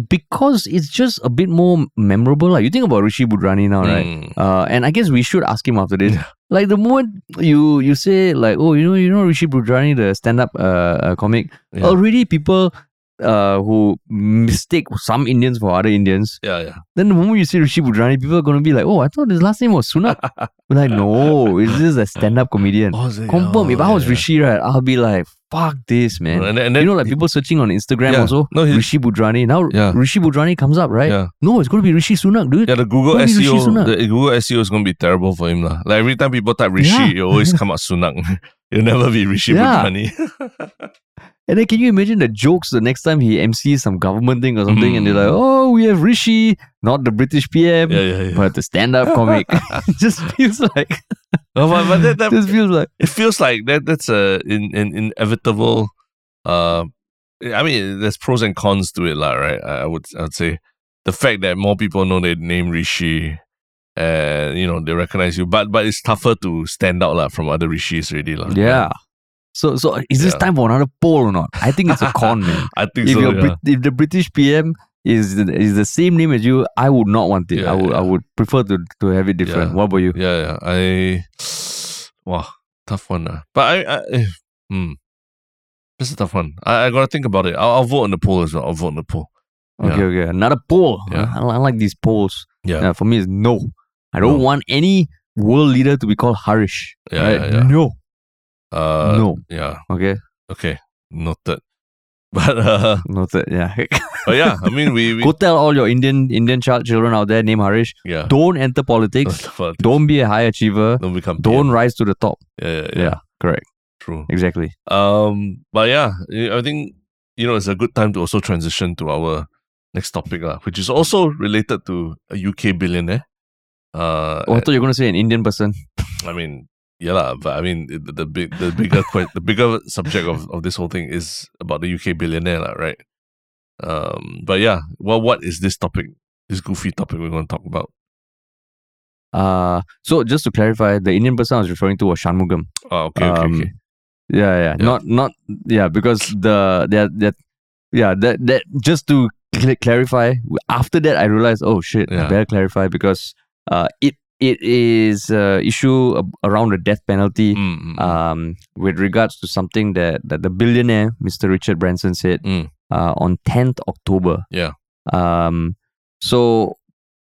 Because it's just a bit more memorable. Like you think about Rishi Budhrani now, right? Mm. Uh, and I guess we should ask him after this. Like the moment you you say like, oh, you know, you know Rishi Budhrani, the stand-up uh, uh comic. Yeah. Already people uh who mistake some Indians for other Indians. Yeah, yeah. Then the moment you say Rishi Budhrani, people are gonna be like, oh, I thought his last name was Sunak. <laughs> We're like, no, it's just a stand-up comedian. Oh, is it? Confirm. Oh, if I was yeah. Rishi, right, I'll be like, fuck this, man. And then, and then you know, like people searching on Instagram Yeah. also, No, Rishi Budhrani. Now Yeah. Rishi Budhrani comes up, right? Yeah. No, it's gonna be Rishi Sunak, dude. Yeah, the Google SEO, the Google SEO is going to be terrible for him. lah. Like every time people type Rishi, it always come out Sunak. <laughs> It'll never be Rishi Yeah. <laughs> And then can you imagine the jokes the next time he MCs some government thing or something and they're like, Mm. oh, we have Rishi, not the British PM, yeah, yeah, yeah. but the stand-up <laughs> comic. it <laughs> just feels like No, but, but that, that, just feels like it feels like that that's a in, an inevitable uh I mean there's pros and cons to it, lah, right? I, I would I would say the fact that more people know their name Rishi and you know they recognize you, but but it's tougher to stand out lah, from other Rishis already. lah. Yeah. So so is this Yeah. time for another poll or not? I think it's a con, man. <laughs> I think if so. Yeah. Brit- if the British PM is the, is the same name as you, I would not want it. Yeah, I would I would prefer to, to have it different. What about you? Yeah, yeah. I wow, tough one. Uh. But I, I eh, hmm. This is a tough one. I, I gotta think about it. I'll, I'll vote on the poll as well. I'll vote on the poll. Okay, Yeah. okay. Another poll. Yeah. I, I like these polls. Yeah. Yeah, for me, it's no. I don't No. want any world leader to be called Harish. Yeah, right? yeah, yeah. No. Uh, no. Yeah. Okay. Okay. Noted. <laughs> But uh, Noted. Yeah. <laughs> but yeah. I mean, we, we Go tell all your Indian Indian child children out there name Harish. yeah. Don't enter politics. But don't be a high achiever. don't become Don't PM. rise to the top. Yeah, yeah, Yeah. yeah. Correct. True. Exactly. Um, but yeah, I think you know it's a good time to also transition to our next topic, uh, which is also related to a UK billionaire. Uh, Oh, I thought you were gonna say an Indian person. I mean, yeah, lah, but I mean, the, the big, the bigger, que- the bigger subject of, of this whole thing is about the UK billionaire, lah, right? Um, but yeah, well, what is this topic? This goofy topic we're going to talk about? Uh so just to clarify, the Indian person I was referring to was Shanmugam. Oh, okay, okay, Um, okay. Yeah, yeah, Yeah. Not not yeah, because the that that yeah, that that just to cl- clarify, after that I realized, oh shit, I better clarify because uh it it is uh issue around the death penalty Mm, mm, mm. um with regards to something that, that the billionaire Mr. Richard Branson said Mm. uh on 10th October. Yeah. Um so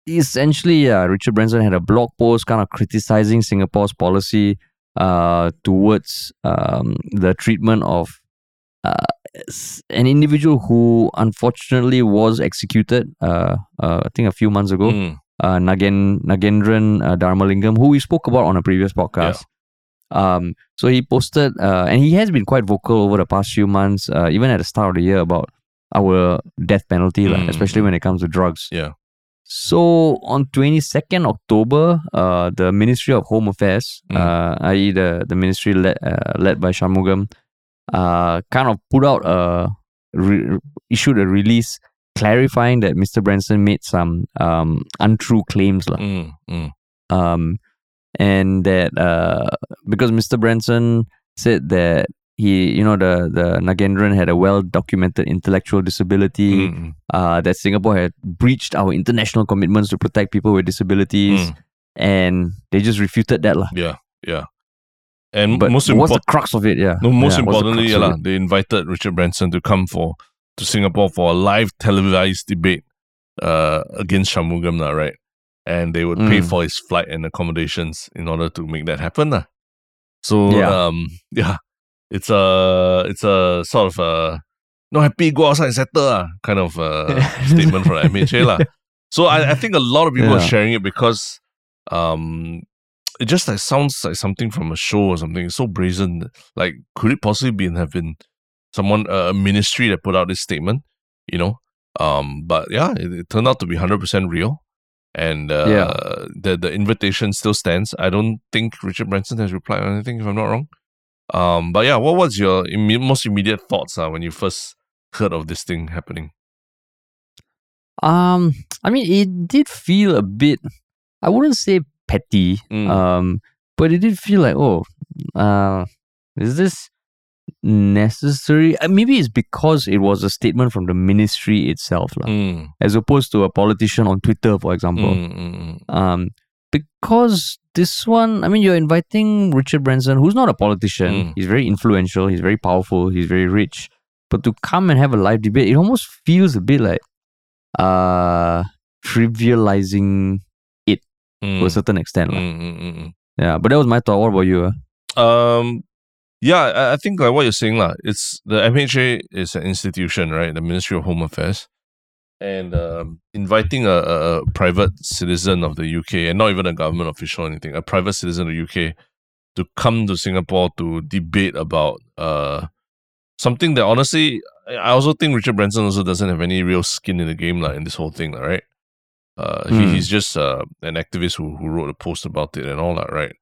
essentially, yeah, Richard Branson had a blog post kind of criticizing Singapore's policy uh, towards um, the treatment of uh, an individual who unfortunately was executed, uh, uh, I think a few months ago, Mm. Uh, Nagen, Nagaenthran uh, Dharmalingam, who we spoke about on a previous podcast. Um, so he posted, uh, and he has been quite vocal over the past few months, uh, even at the start of the year, about our death penalty, Mm. especially when it comes to drugs. Yeah. So on 22nd October, uh, the Ministry of Home Affairs, Mm. uh, i.e. the, the ministry led, uh, led by Shanmugam, uh, kind of put out a, re- issued a release clarifying that Mr. Branson made some um, untrue claims. Mm. Mm. um, and that uh, because Mr. Branson said that he, you know, the the Nagaenthran had a well documented intellectual disability, Mm. uh, that Singapore had breached our international commitments to protect people with disabilities, Mm. and they just refuted that, lah. Yeah. Yeah. And But most what's the crux of it? Yeah. no, most Yeah, importantly, yeah, lah, they invited Richard Branson to come for to Singapore for a live televised debate uh, against Shanmugam, lah, right? And they would pay Mm. for his flight and accommodations in order to make that happen. lah. So Yeah. um <laughs> yeah, it's a it's a sort of a no happy go outside and settle lah, kind of uh, <laughs> statement from MHA lah. So I, I think a lot of people are sharing it because um it just like sounds like something from a show or something. It's so brazen. Like could it possibly be have been someone a ministry that put out this statement? You know? Um but yeah, it, it turned out to be hundred percent real. And uh, Yeah. the the invitation still stands. I don't think Richard Branson has replied on anything if I'm not wrong. Um, but yeah, what was your imme- most immediate thoughts uh, when you first heard of this thing happening? Um, I mean, it did feel a bit. I wouldn't say petty. Mm. Um, but it did feel like, oh, uh, is this necessary? Uh, maybe it's because it was a statement from the ministry itself, lah, Mm, as opposed to a politician on Twitter, for example. mm, mm. Um, because this one, I mean, you're inviting Richard Branson, who's not a politician. Mm. He's very influential. He's very powerful. He's very rich. But to come and have a live debate, it almost feels a bit like uh trivializing it to a Mm, certain extent. Yeah, but that was my thought. What about you? ah? Um, yeah, I, I think like what you're saying, lah. It's the MHA is an institution, right? The Ministry of Home Affairs, and um, inviting a, a, private citizen of the UK, and not even a government official or anything, a private citizen of the UK, to come to Singapore to debate about uh something that honestly, I also think Richard Branson also doesn't have any real skin in the game, like in this whole thing, lah, right? Uh, he, Mm. he's just uh, an activist who, who wrote a post about it and all that, right?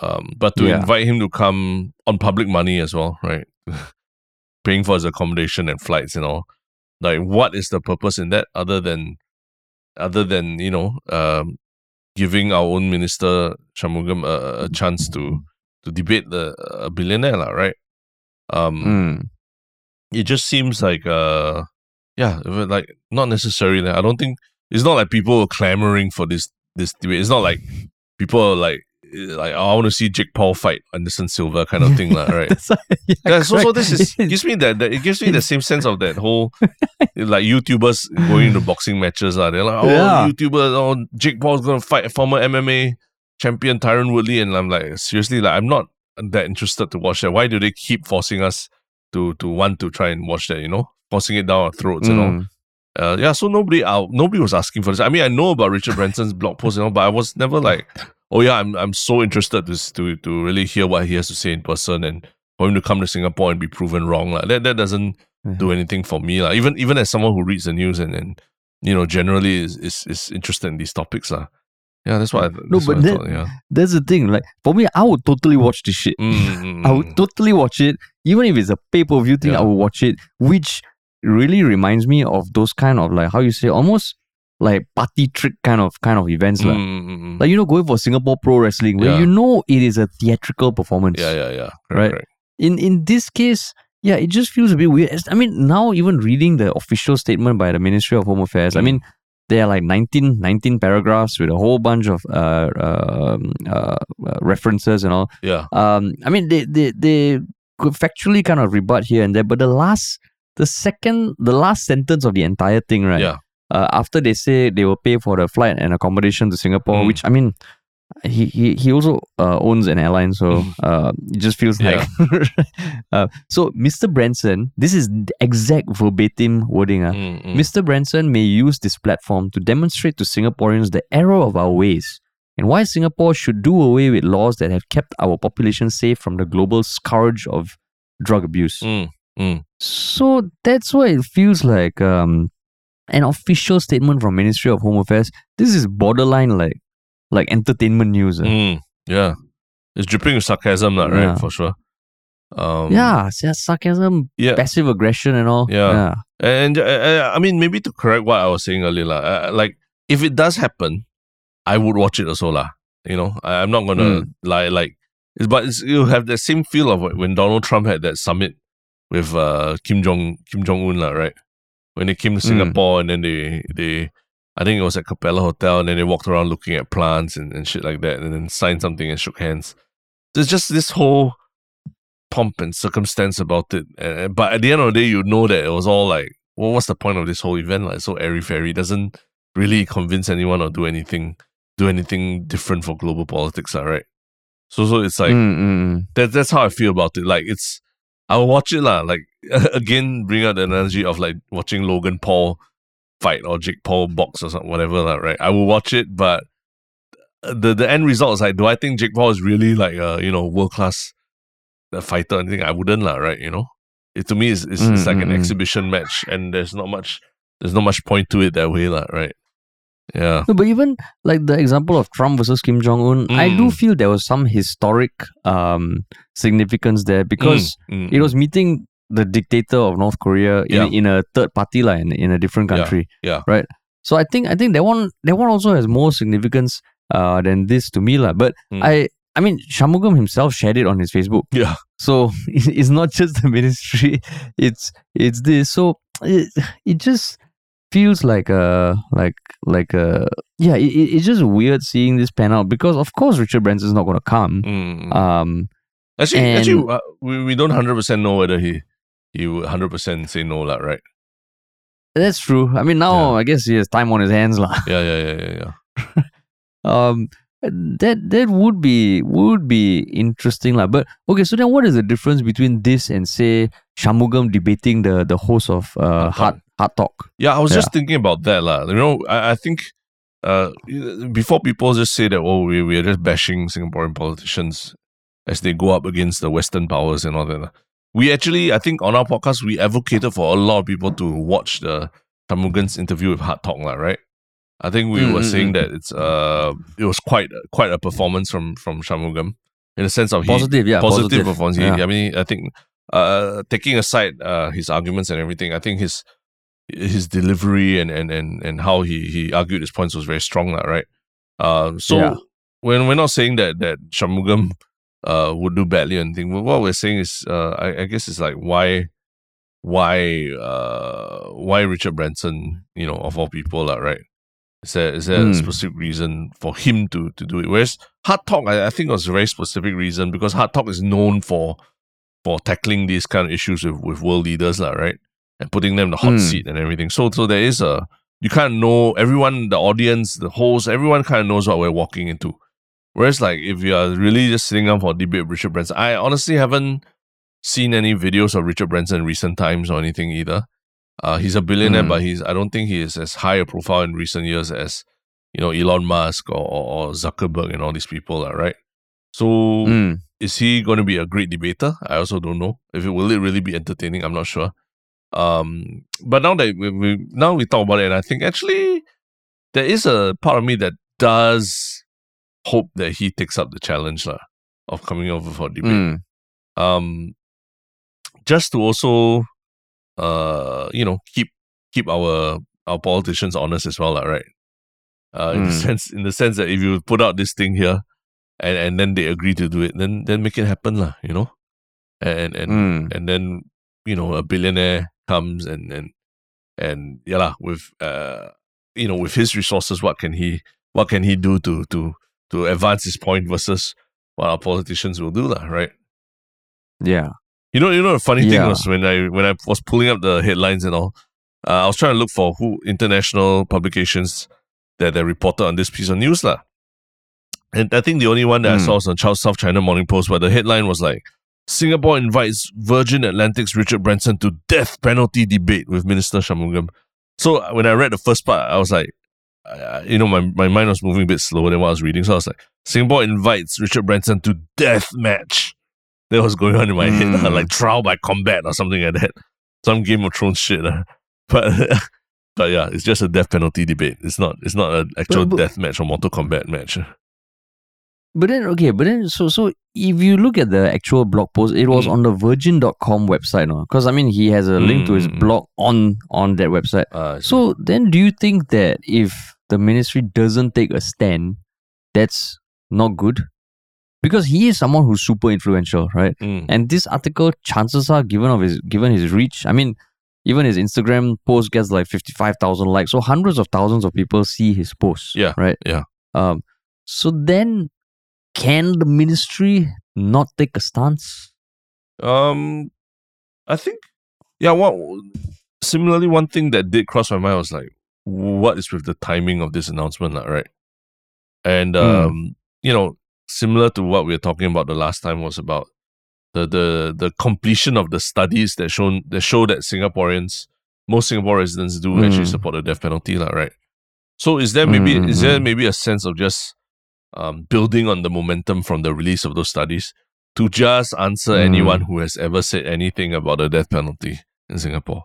Um, but to Yeah. invite him to come on public money as well, right? <laughs> Paying for his accommodation and flights and all. Like, what is the purpose in that other than, other than you know, um, giving our own minister Shanmugam a, a chance to to debate the a billionaire, right? Um, Mm. it just seems like uh yeah like not necessary like, i don't think it's not like people are clamoring for this this debate it's not like people are like like i want to see jake paul fight anderson silva kind of thing lah, <laughs> right That's yeah, yeah, so, so this is <laughs> gives me that, that it gives me the same sense of that whole <laughs> like YouTubers going to boxing matches lah. They're like, oh, Yeah. YouTubers, oh, Jake Paul's gonna fight a former MMA champion Tyron Woodley, and I'm like, seriously, like I'm not that interested to watch that. Why do they keep forcing us to to want to try and watch that? You know, forcing it down our throats and all. Mm. Uh, yeah, so nobody out, nobody was asking for this. I mean, I know about Richard Branson's blog post and all, but I was never like, oh yeah, I'm I'm so interested to to to really hear what he has to say in person and for him to come to Singapore and be proven wrong. Like that that doesn't do anything for me. Like even even as someone who reads the news and, and you know generally is, is is interested in these topics. lah. Yeah, that's what I, No, but that- thought, yeah. That's the thing. Like for me, I would totally watch this shit. Mm, mm, <laughs> I mm, would totally watch it, even if it's a pay per view thing. Yeah. I would watch it, which really reminds me of those kind of like how you say almost like party trick kind of kind of events, mm, lah. mm, mm, mm. Like you know, going for Singapore Pro Wrestling, where Yeah. you know it is a theatrical performance. yeah, yeah, yeah. Correct, Right. correct. In in this case, yeah, it just feels a bit weird. I mean, now even reading the official statement by the Ministry of Home Affairs, I Mm. mean, there are like 19, 19 paragraphs with a whole bunch of uh, um, uh, uh, references and all. Yeah. Um, I mean, they they they could factually kind of rebut here and there, but the last, the second, the last sentence of the entire thing, right? Yeah. Uh, after they say they will pay for the flight and accommodation to Singapore, Mm. which I mean, he he, he also uh, owns an airline, so Mm. <laughs> uh, it just feels Yeah. like. <laughs> uh, so Mr. Branson, this is exact verbatim wording. Uh, Mm, mm. Mr. Branson may use this platform to demonstrate to Singaporeans the error of our ways and why Singapore should do away with laws that have kept our population safe from the global scourge of drug abuse. Mm, mm. So that's why it feels like um, an official statement from Ministry of Home Affairs. This is borderline like like entertainment news. uh. Mm, yeah, it's dripping with sarcasm, lah, right? Yeah. For sure. Um, Yeah, it's sarcasm, yeah, passive aggression, and all. Yeah. and uh, uh, I mean, maybe to correct what I was saying earlier. Uh, like if it does happen, I would watch it also, lah. You know, I, I'm not gonna Mm. lie, like, it's, but it's, you have the same feel of when Donald Trump had that summit with uh, Kim Jong Kim Jong Un, lah, right? When they came to Mm. Singapore and then they they. I think it was at Capella Hotel, and then they walked around looking at plants and, and shit like that, and then signed something and shook hands. There's just this whole pomp and circumstance about it. Uh, but at the end of the day, you know that it was all like, well, what's the point of this whole event? Like, so airy fairy doesn't really convince anyone or do anything, do anything different for global politics, lah, right? So, so it's like Mm, mm, mm. that. That's how I feel about it. Like, it's I'll watch it lah. Like <laughs> again, bring out the analogy of like watching Logan Paul fight or Jake Paul box or something, whatever, lah, right? I will watch it, but the the end result is like, do I think Jake Paul is really like a you know world class fighter? or anything? I wouldn't, lah, right? You know, it to me is it's, it's Mm, like mm, an mm. exhibition match, and there's not much there's not much point to it that way, lah, right? Yeah. No, but even like the example of Trump versus Kim Jong Un, I do Mm. feel there was some historic um, significance there because Mm, mm, it was meeting the dictator of North Korea in, Yeah. in a third party line in a different country. yeah. Right. So I think I think that one that one also has more significance uh, than this to me lah. But Mm. I I mean Shanmugam himself shared it on his Facebook. Yeah. So <laughs> it's not just the ministry. <laughs> It's it's this. So it, it just feels like a like like a yeah. It, it- it's just weird seeing this pan out because of course Richard Branson's not gonna come. mm. Um. Actually, And- actually, uh, we, we don't hundred percent know whether he he would hundred percent say no, lah, right? That's true. I mean, now Yeah. I guess he has time on his hands, lah. Yeah, yeah, yeah, yeah, yeah. <laughs> Um, that that would be would be interesting, lah. But okay, so then what is the difference between this and say Shanmugam debating the the host of uh Hard Talk. Hard Hard Talk? Yeah, I was Yeah. just thinking about that, lah. You know, I, I think uh before people just say that oh we we are just bashing Singaporean politicians as they go up against the Western powers and all that. We actually, I think on our podcast, we advocated for a lot of people to watch the Shanmugam's interview with Hard Talk, lah, right? I think we Mm, were mm, saying mm. that it's uh it was quite quite a performance from from Shanmugam in the sense of he, Positive, yeah, positive, positive. performance. He- Yeah. I mean, I think uh, taking aside uh, his arguments and everything, I think his his delivery and and and, and how he he argued his points was very strong, right? Um, so Yeah. when we're not saying that that Shanmugam uh, would do badly or anything, but what we're saying is, uh, I, I guess it's like why why uh, why Richard Branson, you know, of all people, right? Is there is there a Mm. specific reason for him to to do it? Whereas Hard Talk, I, I think, was a very specific reason because Hard Talk is known for for tackling these kind of issues with, with world leaders, lah, right? And putting them in the hot Mm. seat and everything. So so there is a you kind of know everyone, the audience, the host, everyone kind of knows what we're walking into. Whereas like if you are really just sitting down for a debate with Richard Branson, I honestly haven't seen any videos of Richard Branson in recent times or anything either. Uh, he's a billionaire, Mm. but he's I don't think he is as high a profile in recent years as you know Elon Musk or, or, or Zuckerberg and all these people are right. So Mm. is he going to be a great debater? I also don't know. If it will it really be entertaining, I'm not sure. Um, but now that we, we now we talk about it, and I think actually there is a part of me that does hope that he takes up the challenge lah, of coming over for debate. Mm. Um, just to also, uh, you know, keep keep our our politicians honest as well, right? Uh, in the Mm. sense in the sense that if you put out this thing here, and and then they agree to do it, then then make it happen, lah. You know, and and Mm. and then you know a billionaire comes and and and yeah lah, with uh you know with his resources, what can he what can he do to to to advance his point versus what our politicians will do, lah, right? Yeah. You know, you know the funny thing Yeah. was when I when I was pulling up the headlines and all. uh, I was trying to look for who international publications that they reported on this piece of news lah. And I think the only one that I Hmm. saw was on South China Morning Post, where the headline was like, Singapore invites Virgin Atlantic's Richard Branson to death penalty debate with Minister Shanmugam. So uh, when I read the first part, I was like, uh, you know, my, my mind was moving a bit slower than what I was reading. So I was like, Singapore invites Richard Branson to death match. That was going on in my head, <laughs> Mm. like trial by combat or something like that. Some Game of Thrones shit. uh. <laughs> But but yeah, it's just a death penalty debate. It's not it's not an actual But- but- death match or Mortal Kombat match. But then okay, but then so so if you look at the actual blog post, it was Mm. on the Virgin.com website, no? Because I mean he has a link to his Mm. blog on on that website. Uh, So then do you think that if the ministry doesn't take a stand, that's not good? Because he is someone who's super influential, right? mm, And this article, chances are given of his given his reach. I mean, even his Instagram post gets like fifty five thousand likes, so hundreds of thousands of people see his posts. Yeah, right. yeah. Um. So then, can the ministry not take a stance? Um, I think, yeah. What similarly, one thing that did cross my mind was like, what is with the timing of this announcement, right? And Mm. um, you know, similar to what we were talking about the last time was about the the the completion of the studies that shown that show that Singaporeans, most Singapore residents do actually Mm. support the death penalty, lah, right? So is there maybe Mm, is there mm. maybe a sense of just um, building on the momentum from the release of those studies to just answer Mm. anyone who has ever said anything about the death penalty in Singapore?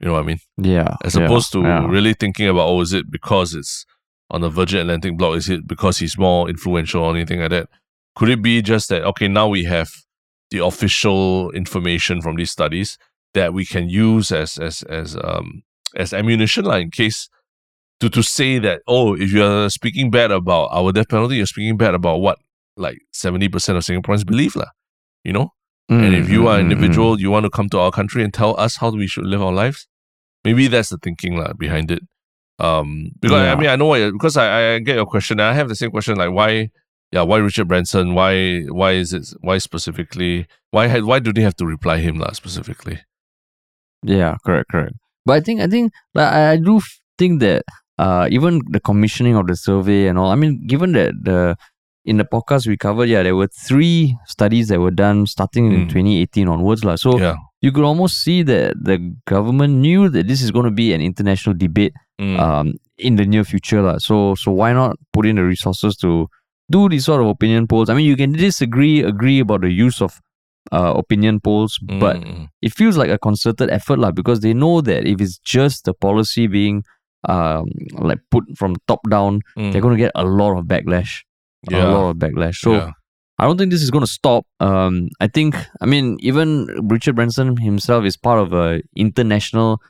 You know what I mean? Yeah. As yeah, opposed to yeah. really thinking about, oh, is it because it's on the Virgin Atlantic block? Is it because he's more influential or anything like that? Could it be just that, okay, now we have the official information from these studies that we can use as as as um as ammunition like, in case to to say that, oh, if you're speaking bad about our death penalty, you're speaking bad about what like 70% of Singaporeans believe, lah. You know? And if you Mm, are an mm, mm, individual, you want to come to our country and tell us how we should live our lives. Maybe that's the thinking lah behind it. Um, because I Yeah. mean, I know what because I, I get your question. I have the same question. Like, why? Yeah, why Richard Branson? Why? Why is it? Why specifically? Why? had- Why do they have to reply him lah specifically? Yeah, correct, correct. But I think I think like I I do think that uh even the commissioning of the survey and all. I mean, given that the in the podcast we covered, yeah, there were three studies that were done starting in Mm. 2018 onwards, lah. So yeah. you could almost see that the government knew that this is going to be an international debate Mm. um in the near future, lah. So so why not put in the resources to do these sort of opinion polls? I mean, you can disagree, agree about the use of uh, opinion polls, but Mm, mm, it feels like a concerted effort lah because they know that if it's just the policy being um like put from top down, mm. they're going to get a lot of backlash. A lot of backlash. So yeah. I don't think this is going to stop. Um, I think I mean even Richard Branson himself is part of a international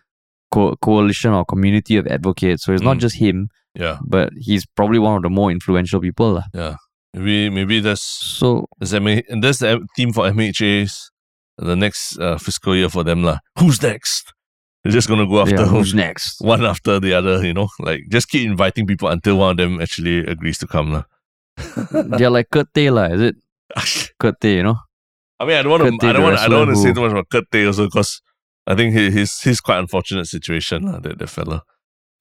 co- coalition or community of advocates. So it's not Mm. just him, yeah. but he's probably one of the more influential people. Yeah. Maybe maybe that's So That's MA, and that's the theme for MHAs the next uh, fiscal year for them lah. Who's next? They're just gonna go after yeah, who's <laughs> next? one after the other. You know, like just keep inviting people until one of them actually agrees to come lah. <laughs> They're like Kurt Taylor, is it? <laughs> Kurt Tay, you know? I mean, I don't Kurt to. I don't want. I don't want to say too much about Kurt Tay also because I think he, he's he's quite unfortunate situation lah. That that fella.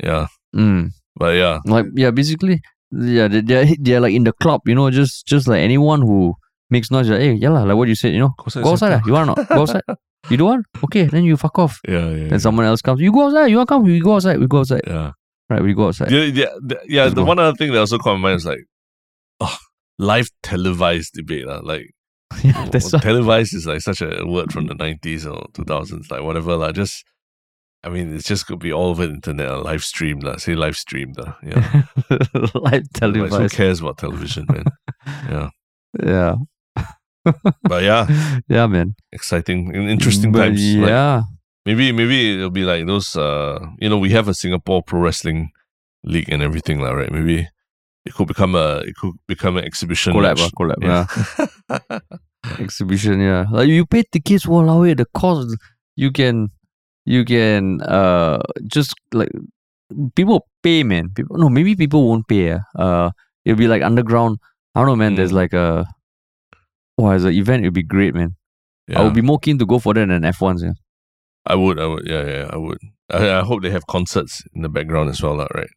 Yeah, Mm. but yeah, like yeah basically yeah they- they're, they're like in the club you know just just like anyone who makes noise like, hey yeah lah, like what you said you know Go outside, go outside you want not go outside you don't want okay then you fuck off yeah, yeah. then someone else comes you go outside you want to come we go outside we go outside yeah. right we go outside Yeah, yeah, the- yeah. Let's The go. one other thing that also caught my mind is like, oh, live televised debate. lah. Like <laughs> yeah that's well, televised is like such a word from the nineties or two thousands, like whatever. Like just, I mean, it's just could be all over the internet, uh, live streamed. lah. Say live streamed. lah. Yeah, <laughs> live Like, who cares about television, man? yeah, <laughs> yeah but yeah, yeah man exciting and interesting But times. Like, yeah maybe maybe it'll be like those. Uh, you know, we have a Singapore pro wrestling league and everything, like right? Maybe it could become a it could become an exhibition. collab match. ah, collab yeah. Yeah. <laughs> exhibition yeah like you pay tickets walao eh, the cost you can you can uh just like people pay man people no maybe people won't pay ah. uh it'll be like underground i don't know man there's Mm. like a oh as an event it'll be great man i would be more keen to go for that than f1s yeah I would, I would, yeah, yeah, I would. I, I hope they have concerts in the background as well, lah, right?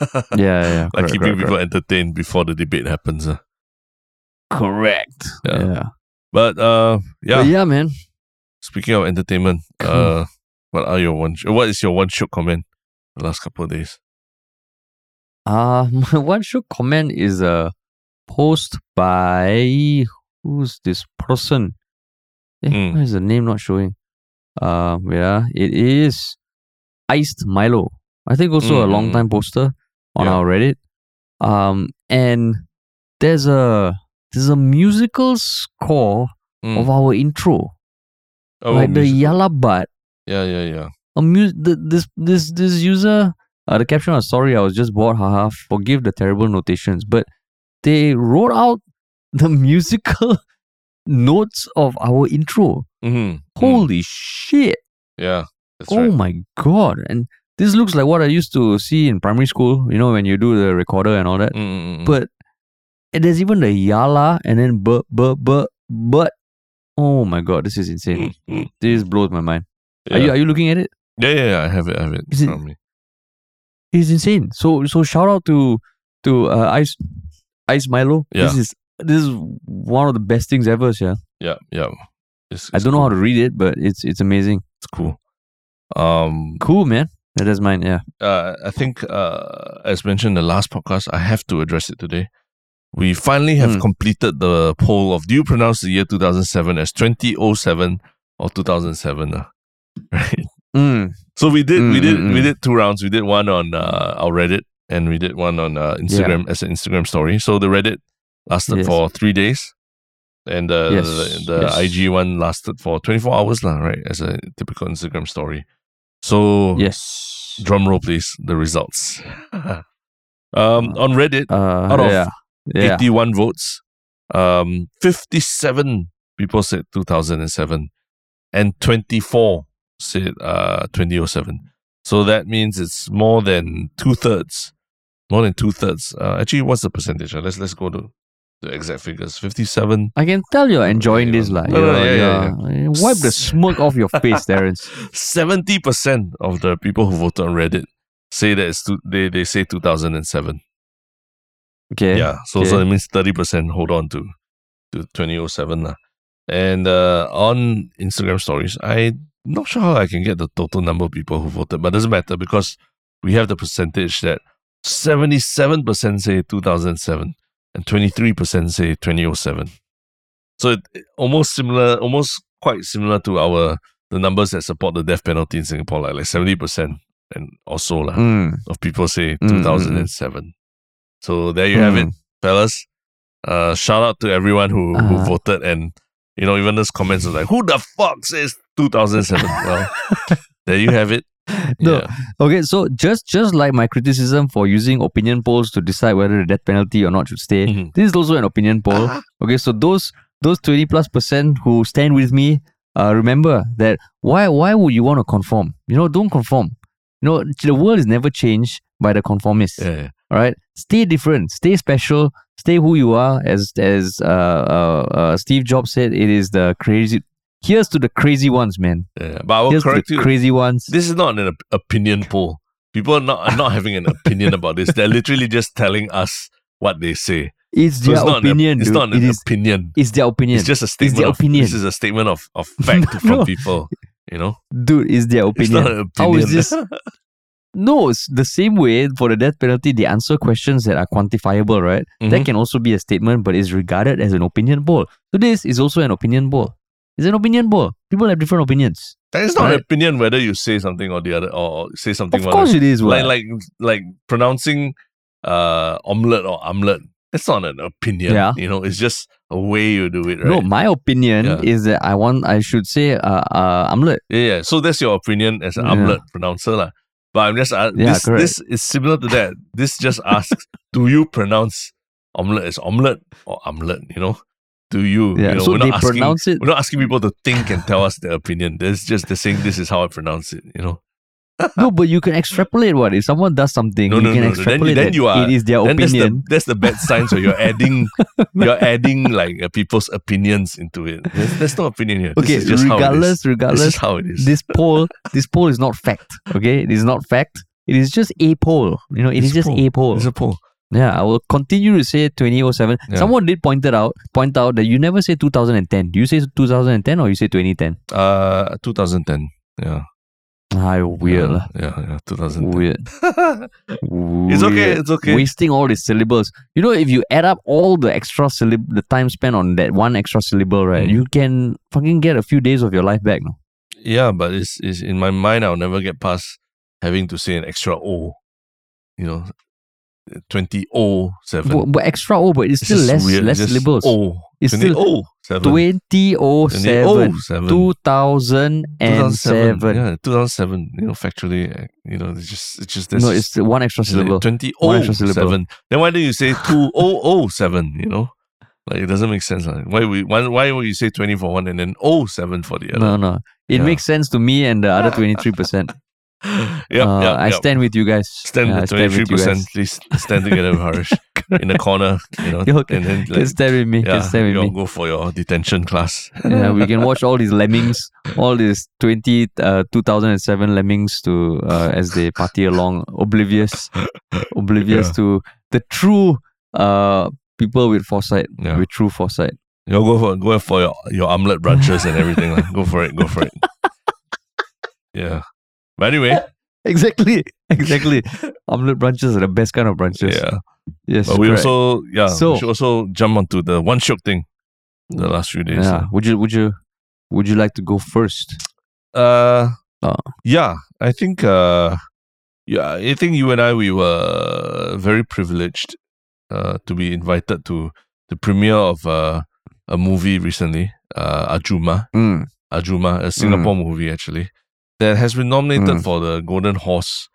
<laughs> Yeah, yeah. like correct, keeping correct, people correct. entertained before the debate happens. Uh. Correct. Yeah. Yeah. But uh, yeah. But yeah, man. Speaking of entertainment, <laughs> uh, what are your one? What is your one Shiok comment the last couple of days? Uh, <laughs> my one should comment is a post by who's this person? Eh, Mm. Why is the name not showing? Uh, yeah, it is Iced Milo. I think also a Mm, mm, long time poster on Yeah. our Reddit. Um, and there's a there's a musical score Mm. of our intro, Oh, like the musical. Yalla But. Yeah, yeah, yeah. A mu- th- this this this user uh, the caption was sorry I was just bored haha forgive the terrible notations but they wrote out <laughs> the musical <laughs> notes of our intro Mm-hmm. holy shit Yeah, oh right. my god and this looks like what I used to see in primary school you know when you do the recorder and all that Mm-mm-mm. but there's even the yala and then but but but but oh my god this is insane Mm, mm. this blows my mind yeah. are you are you looking at it yeah, yeah, yeah, I have it, I have it. Is it- me. It's insane. So so shout out to to uh, Ice Ice Milo. Yeah. This is this is one of the best things ever, yeah. Yeah, yeah. It's, I don't know how to read it, but it's it's amazing. It's cool. Um, Cool, man. That is mine, yeah. uh, I think, uh, as mentioned in the last podcast, I have to address it today. We finally have Hmm. completed the poll of do you pronounce the year 2007 as 2007 or 2007? uh, <laughs> Right. Mm. So we did, we Mm, did, mm, we mm. did two rounds. We did one on uh, our Reddit and we did one on uh, Instagram as an Instagram story. So the Reddit lasted Yes. for three days, and uh, Yes, the, the yes. IG one lasted for 24 hours, lah, right? As a typical Instagram story. So Yes. drum roll, please. The results. <laughs> um, on Reddit, Uh, Out of yeah. Yeah. 81 votes, um, 57 people said 2007, and 24 said uh 2007. So that means it's more than two thirds. More than two thirds. Uh, actually, what's the percentage? Uh, let's let's go to the exact figures. 57. I can tell you're enjoying this, like. No, no, you're- yeah, yeah, you're- Wipe the smirk off your face, <laughs> Terrence. 70% of the people who voted on Reddit say that it's two, they, they say 2007. Okay. Yeah. So so okay. it means thirty percent hold on to to twenty oh seven lah. And uh, on Instagram stories, I'm not sure how I can get the total number of people who voted, but it doesn't matter because we have the percentage that seventy seven percent say two thousand seven and twenty three percent say twenty oh seven. So it, it- almost similar, almost quite similar to our the numbers that support the death penalty in Singapore, like like seventy percent and also lah Mm. of people say Mm, mm, mm. 2007. So there you have it, Mm. fellas. Uh, shout out to everyone who, who Uh-huh. voted and you know even those comments was like, who the fuck says 2007? <laughs> well, there you have it. No. Yeah. Okay, so just just like my criticism for using opinion polls to decide whether the death penalty or not should stay, Mhm. this is also an opinion poll. Okay, so those those twenty plus percent who stand with me, uh, remember that why why would you want to conform? You know, don't conform. You know, the world is never changed by the conformists. Yeah. All right, stay different, stay special, stay who you are. As as uh, uh, uh, Steve Jobs said, it is the crazy. Here's to the crazy ones, man. yeah. But I will Here's to correct the you. crazy ones. this is not an op- opinion poll. People are not, are not having an opinion about this. They're literally just telling us what they say. It's So their it's not opinion. An, it's dude. not an It is. opinion. It's their opinion. It's just a statement. It's their of, opinion. This is a statement of, of fact <laughs> No. from people. You know, Dude, it's their it's opinion. not an opinion. is <laughs> this? No, it's the same way for the death penalty. They answer questions that are quantifiable, right? That Mhm. can also be a statement, but is regarded as an opinion poll. So this is also an opinion poll. It's an opinion poll. People have different opinions. That is not an opinion whether you say something or the other, or say something. Of course, other. it is. like like like pronouncing uh omelette or omelette. That's not an opinion. Yeah. you know, it's just a way you do it, right? No, my opinion Yeah. is that I want. I should say uh, uh omelet. yeah, yeah. So that's your opinion as an Yeah. omelette pronouncer, lah. But I'm just uh, Yeah, this correct. this is similar to that. This just asks, do you pronounce omelette as omelette or omelette? You know, do you? Yeah. you know, so we're they not asking, pronounce it. We're not asking people to think and tell us their opinion. There's just they're saying this is how I pronounce it. You know. <laughs> no, but you can extrapolate what if someone does something. No, you no, can no, no. Then extrapolate then you are- it is their then that's the opinion. that's the bad sign. So you're adding <laughs> you're adding like uh, people's opinions into it. There's, there's no opinion here. Okay, this is just regardless, is. This is how it is. this poll, this poll is not fact. Okay, it is not fact. It is just a poll. You know, it It's is just poll. a poll. It's a poll. Yeah, I will continue to say 2007. Yeah. Someone did point it out, point out that you never say 2010. Do you say 2010 or you say 2010? Uh, 2010. Yeah. Ah, weird. Yeah, yeah, yeah. 2010. Weird. <laughs> it's okay. It's okay. Wasting all the syllables. You know, if you add up all the extra syllab, the time spent on that one extra syllable, right, Mm. you can fucking get a few days of your life back. No? Yeah, but it's, it's in my mind. I'll never get past having to say an extra O. You know, twenty O seven. But, but extra O, but it's It's still less weird. less It's just syllables. O. It's 20 still O seven. 2007. 2007. 2007. Yeah, 2007. You know, factually, uh, you know, it's just, it's just this. No, it's one extra syllable. Twenty One oh extra syllable. seven. Then why don't you say two oh oh seven? You know, like it doesn't make sense. Like, why we why why would you say twenty for one and then oh seven for the other? No, no. It Yeah. makes sense to me and the other <laughs> 23%. <laughs> Yep, Uh, yep, I yep. stand with you guys. Stand Yeah, I with twenty three you percent. Please stand together with Harish in <laughs> the corner. You know, Yo, and then Can like, stand with me. yeah, Can stand you with all me. go for your detention class. <laughs> yeah, we can watch all these lemmings, all these 20, uh, 2007 lemmings to uh, as they party along, oblivious, oblivious Yeah. to the true uh, people with foresight, Yeah. with true foresight. You go for go for your your omelet brunches and everything. like. Go for it. Go for it. Yeah. But anyway, <laughs> Exactly, exactly. <laughs> Omelette brunches are the best kind of brunches. yeah. Yes. But we correct. also yeah So- we should also jump onto the one Shiok thing the last few days. yeah. Would you would you would you like to go first? Uh Oh. yeah, I think uh yeah, I think you and I we were very privileged uh to be invited to the premiere of uh, a movie recently, uh Ajoomma. Mm. Ajoomma, a Singapore movie actually, that has been nominated Mm. for the Golden Horse,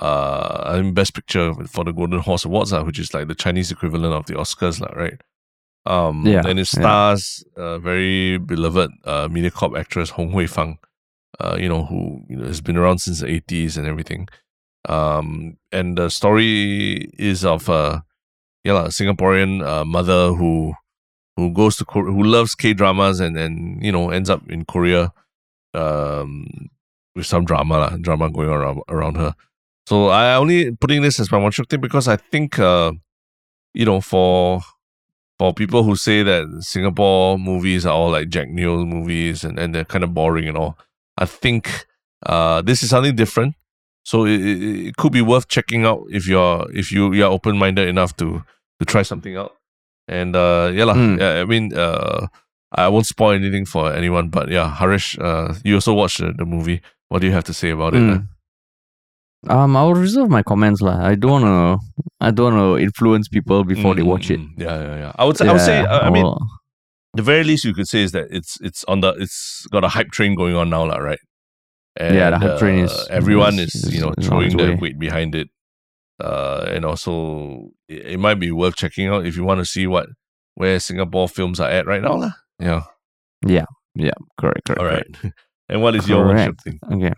uh, I mean Best Picture for the Golden Horse Awards, lah, which is like the Chinese equivalent of the Oscars, lah, right? Um, Yeah, and it yeah. stars uh, very beloved uh, MediaCorp actress Hong Hui Fang, uh, you know, who you know, has been around since the 80s and everything. Um, and the story is of a yeah, lah, Singaporean uh, mother who who goes to Kor- who loves K dramas and and you know ends up in Korea, um, with some drama lah, drama going around around her. So I only putting this as my one Shiok thing because I think uh, you know for for people who say that Singapore movies are all like Jack Neo movies and, and they're kind of boring and all, I think uh, this is something different. So it, it, it could be worth checking out if you're if you you're open minded enough to to try something out. And uh, yeah, lah, Mm. yeah, I mean, uh, I won't spoil anything for anyone, but yeah, Harish, uh, you also watched the, the movie. What do you have to say about it? Mm. Um, I will reserve my comments lah. I don't wanna, I don't wanna influence people before they Mm, watch it. mm, mm. Yeah, yeah, yeah. I would say, I would say, uh, I mean, the very least you could say is that it's it's on the it's got a hype train going on now, lah, right? And, Yeah, the hype train is- everyone is- is, you know is throwing their weight behind it, uh, and also it, it might be worth checking out if you want to see what where Singapore films are at right now, lah. Yeah, Yeah. Yeah. correct, correct. all right. <laughs> and what is your one Correct. shot thing? Okay.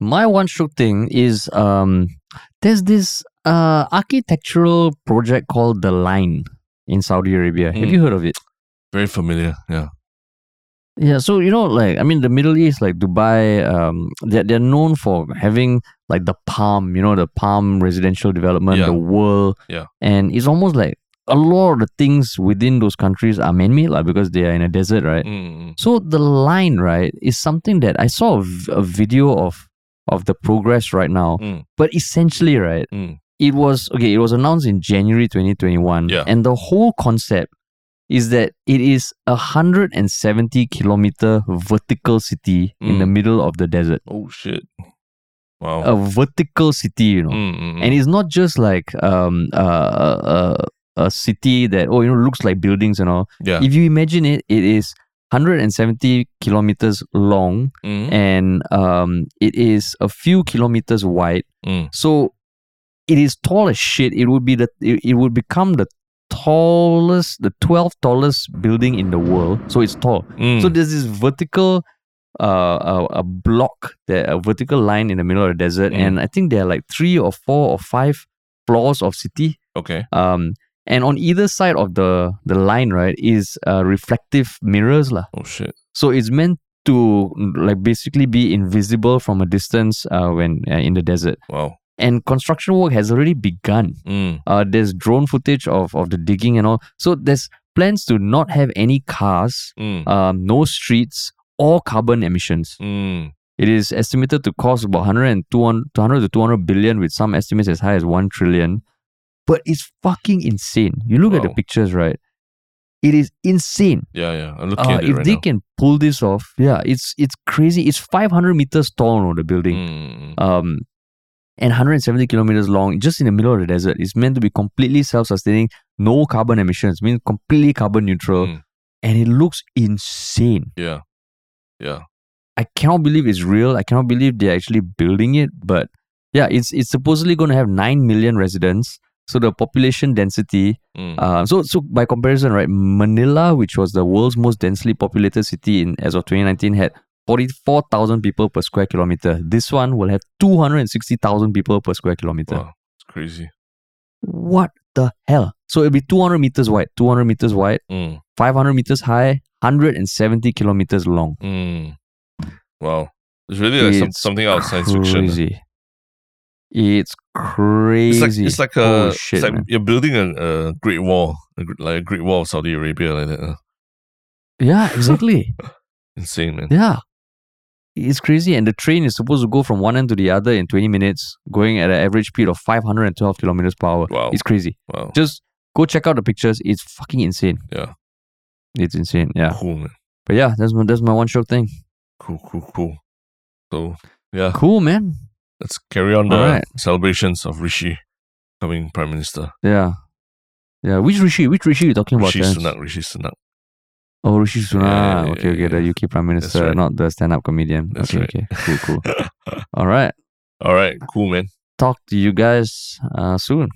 My one stroke thing is um there's this uh architectural project called The Line in Saudi Arabia. Have Mm. you heard of it? Very familiar. Yeah. Yeah, so you know, like I mean the Middle East, like Dubai, um they're they're known for having like the palm, you know, the palm residential development, Yeah. the world. Yeah. And it's almost like a lot of the things within those countries are man-made, like because they are in a desert, right? Mm, So the line, right, is something that I saw a, v- a video of of the progress right now. Mm. But essentially, right, Mm. it was okay. It was announced in January 2021, Yeah. and the whole concept is that it is a hundred and seventy kilometer vertical city in the Mm. middle of the desert. Oh shit! Wow. A vertical city, you know, Mm, mm, mm. and it's not just like um uh, uh, a city that oh you know looks like buildings and all. yeah. If you imagine it, it is 170 kilometers long Mm, and um, it is a few kilometers wide. mm. So it is tall as shit. It would be the it, it would become the tallest, the 12th tallest building in the world. So it's tall. Mm. So there's this vertical uh, a, a block, there a vertical line in the middle of the desert, Mm. and I think there are like three or four or five floors of city. Okay. Um, and on either side of the the line, right, is uh, reflective mirrors, lah. Oh shit. So it's meant to like basically be invisible from a distance uh, when uh, in the desert. Wow. And construction work has already begun. Mm. Uh, there's drone footage of, of the digging and all. So there's plans to not have any cars, Mm. um, no streets, or carbon emissions. Mm. It is estimated to cost about 100 and 200, 200 to 200 billion, with some estimates as high as 1 trillion. But it's fucking insane. You look at the pictures, right? It is insane. Yeah, yeah. I'm looking Uh, at it if right they now. can pull this off, yeah, it's it's crazy. It's 500 meters tall, no, the building. Mm. Um, and 170 kilometers long, just in the middle of the desert. It's meant to be completely self-sustaining, no carbon emissions, means completely carbon neutral, Mm. and it looks insane. Yeah. Yeah. I cannot believe it's real. I cannot believe they're actually building it. But yeah, it's it's supposedly going to have nine million residents. So the population density. Mm. Uh, so so by comparison, right, Manila, which was the world's most densely populated city in as of 2019, had 44,000 people per square kilometer. This one will have 260,000 people per square kilometer. wow. It's crazy. What the hell? So it'll be 200 meters wide, 200 meters wide, Mm. 500 meters high, 170 kilometers long. Mm. Wow. It's really like some, something out of science fiction. Crazy. It's crazy. It's like it's like a Holy it's shit, like man. you're building a, a great wall, a, like a great wall of Saudi Arabia, like that. Yeah, <laughs> exactly. Insane, man. yeah. It's crazy. And the train is supposed to go from one end to the other in 20 minutes, going at an average speed of 512 kilometers per hour. Wow. It's crazy. Wow. Just go check out the pictures. It's fucking insane. Yeah. It's insane. Yeah. Cool, man. But yeah, that's my that's my one Shiok thing. Cool, cool, cool. So yeah, Cool, man. Let's carry on the Alright. celebrations of Rishi becoming prime minister. Yeah. Yeah. Which Rishi? Which Rishi you talking about? Rishi Sunak, Rishi Sunak. Oh, Rishi Sunak. Yeah, yeah, okay, okay. The. UK Prime Minister, right. not the stand-up comedian. That's okay, right. okay. Cool, cool. <laughs> All right. All right, cool, man. Talk to you guys uh, soon.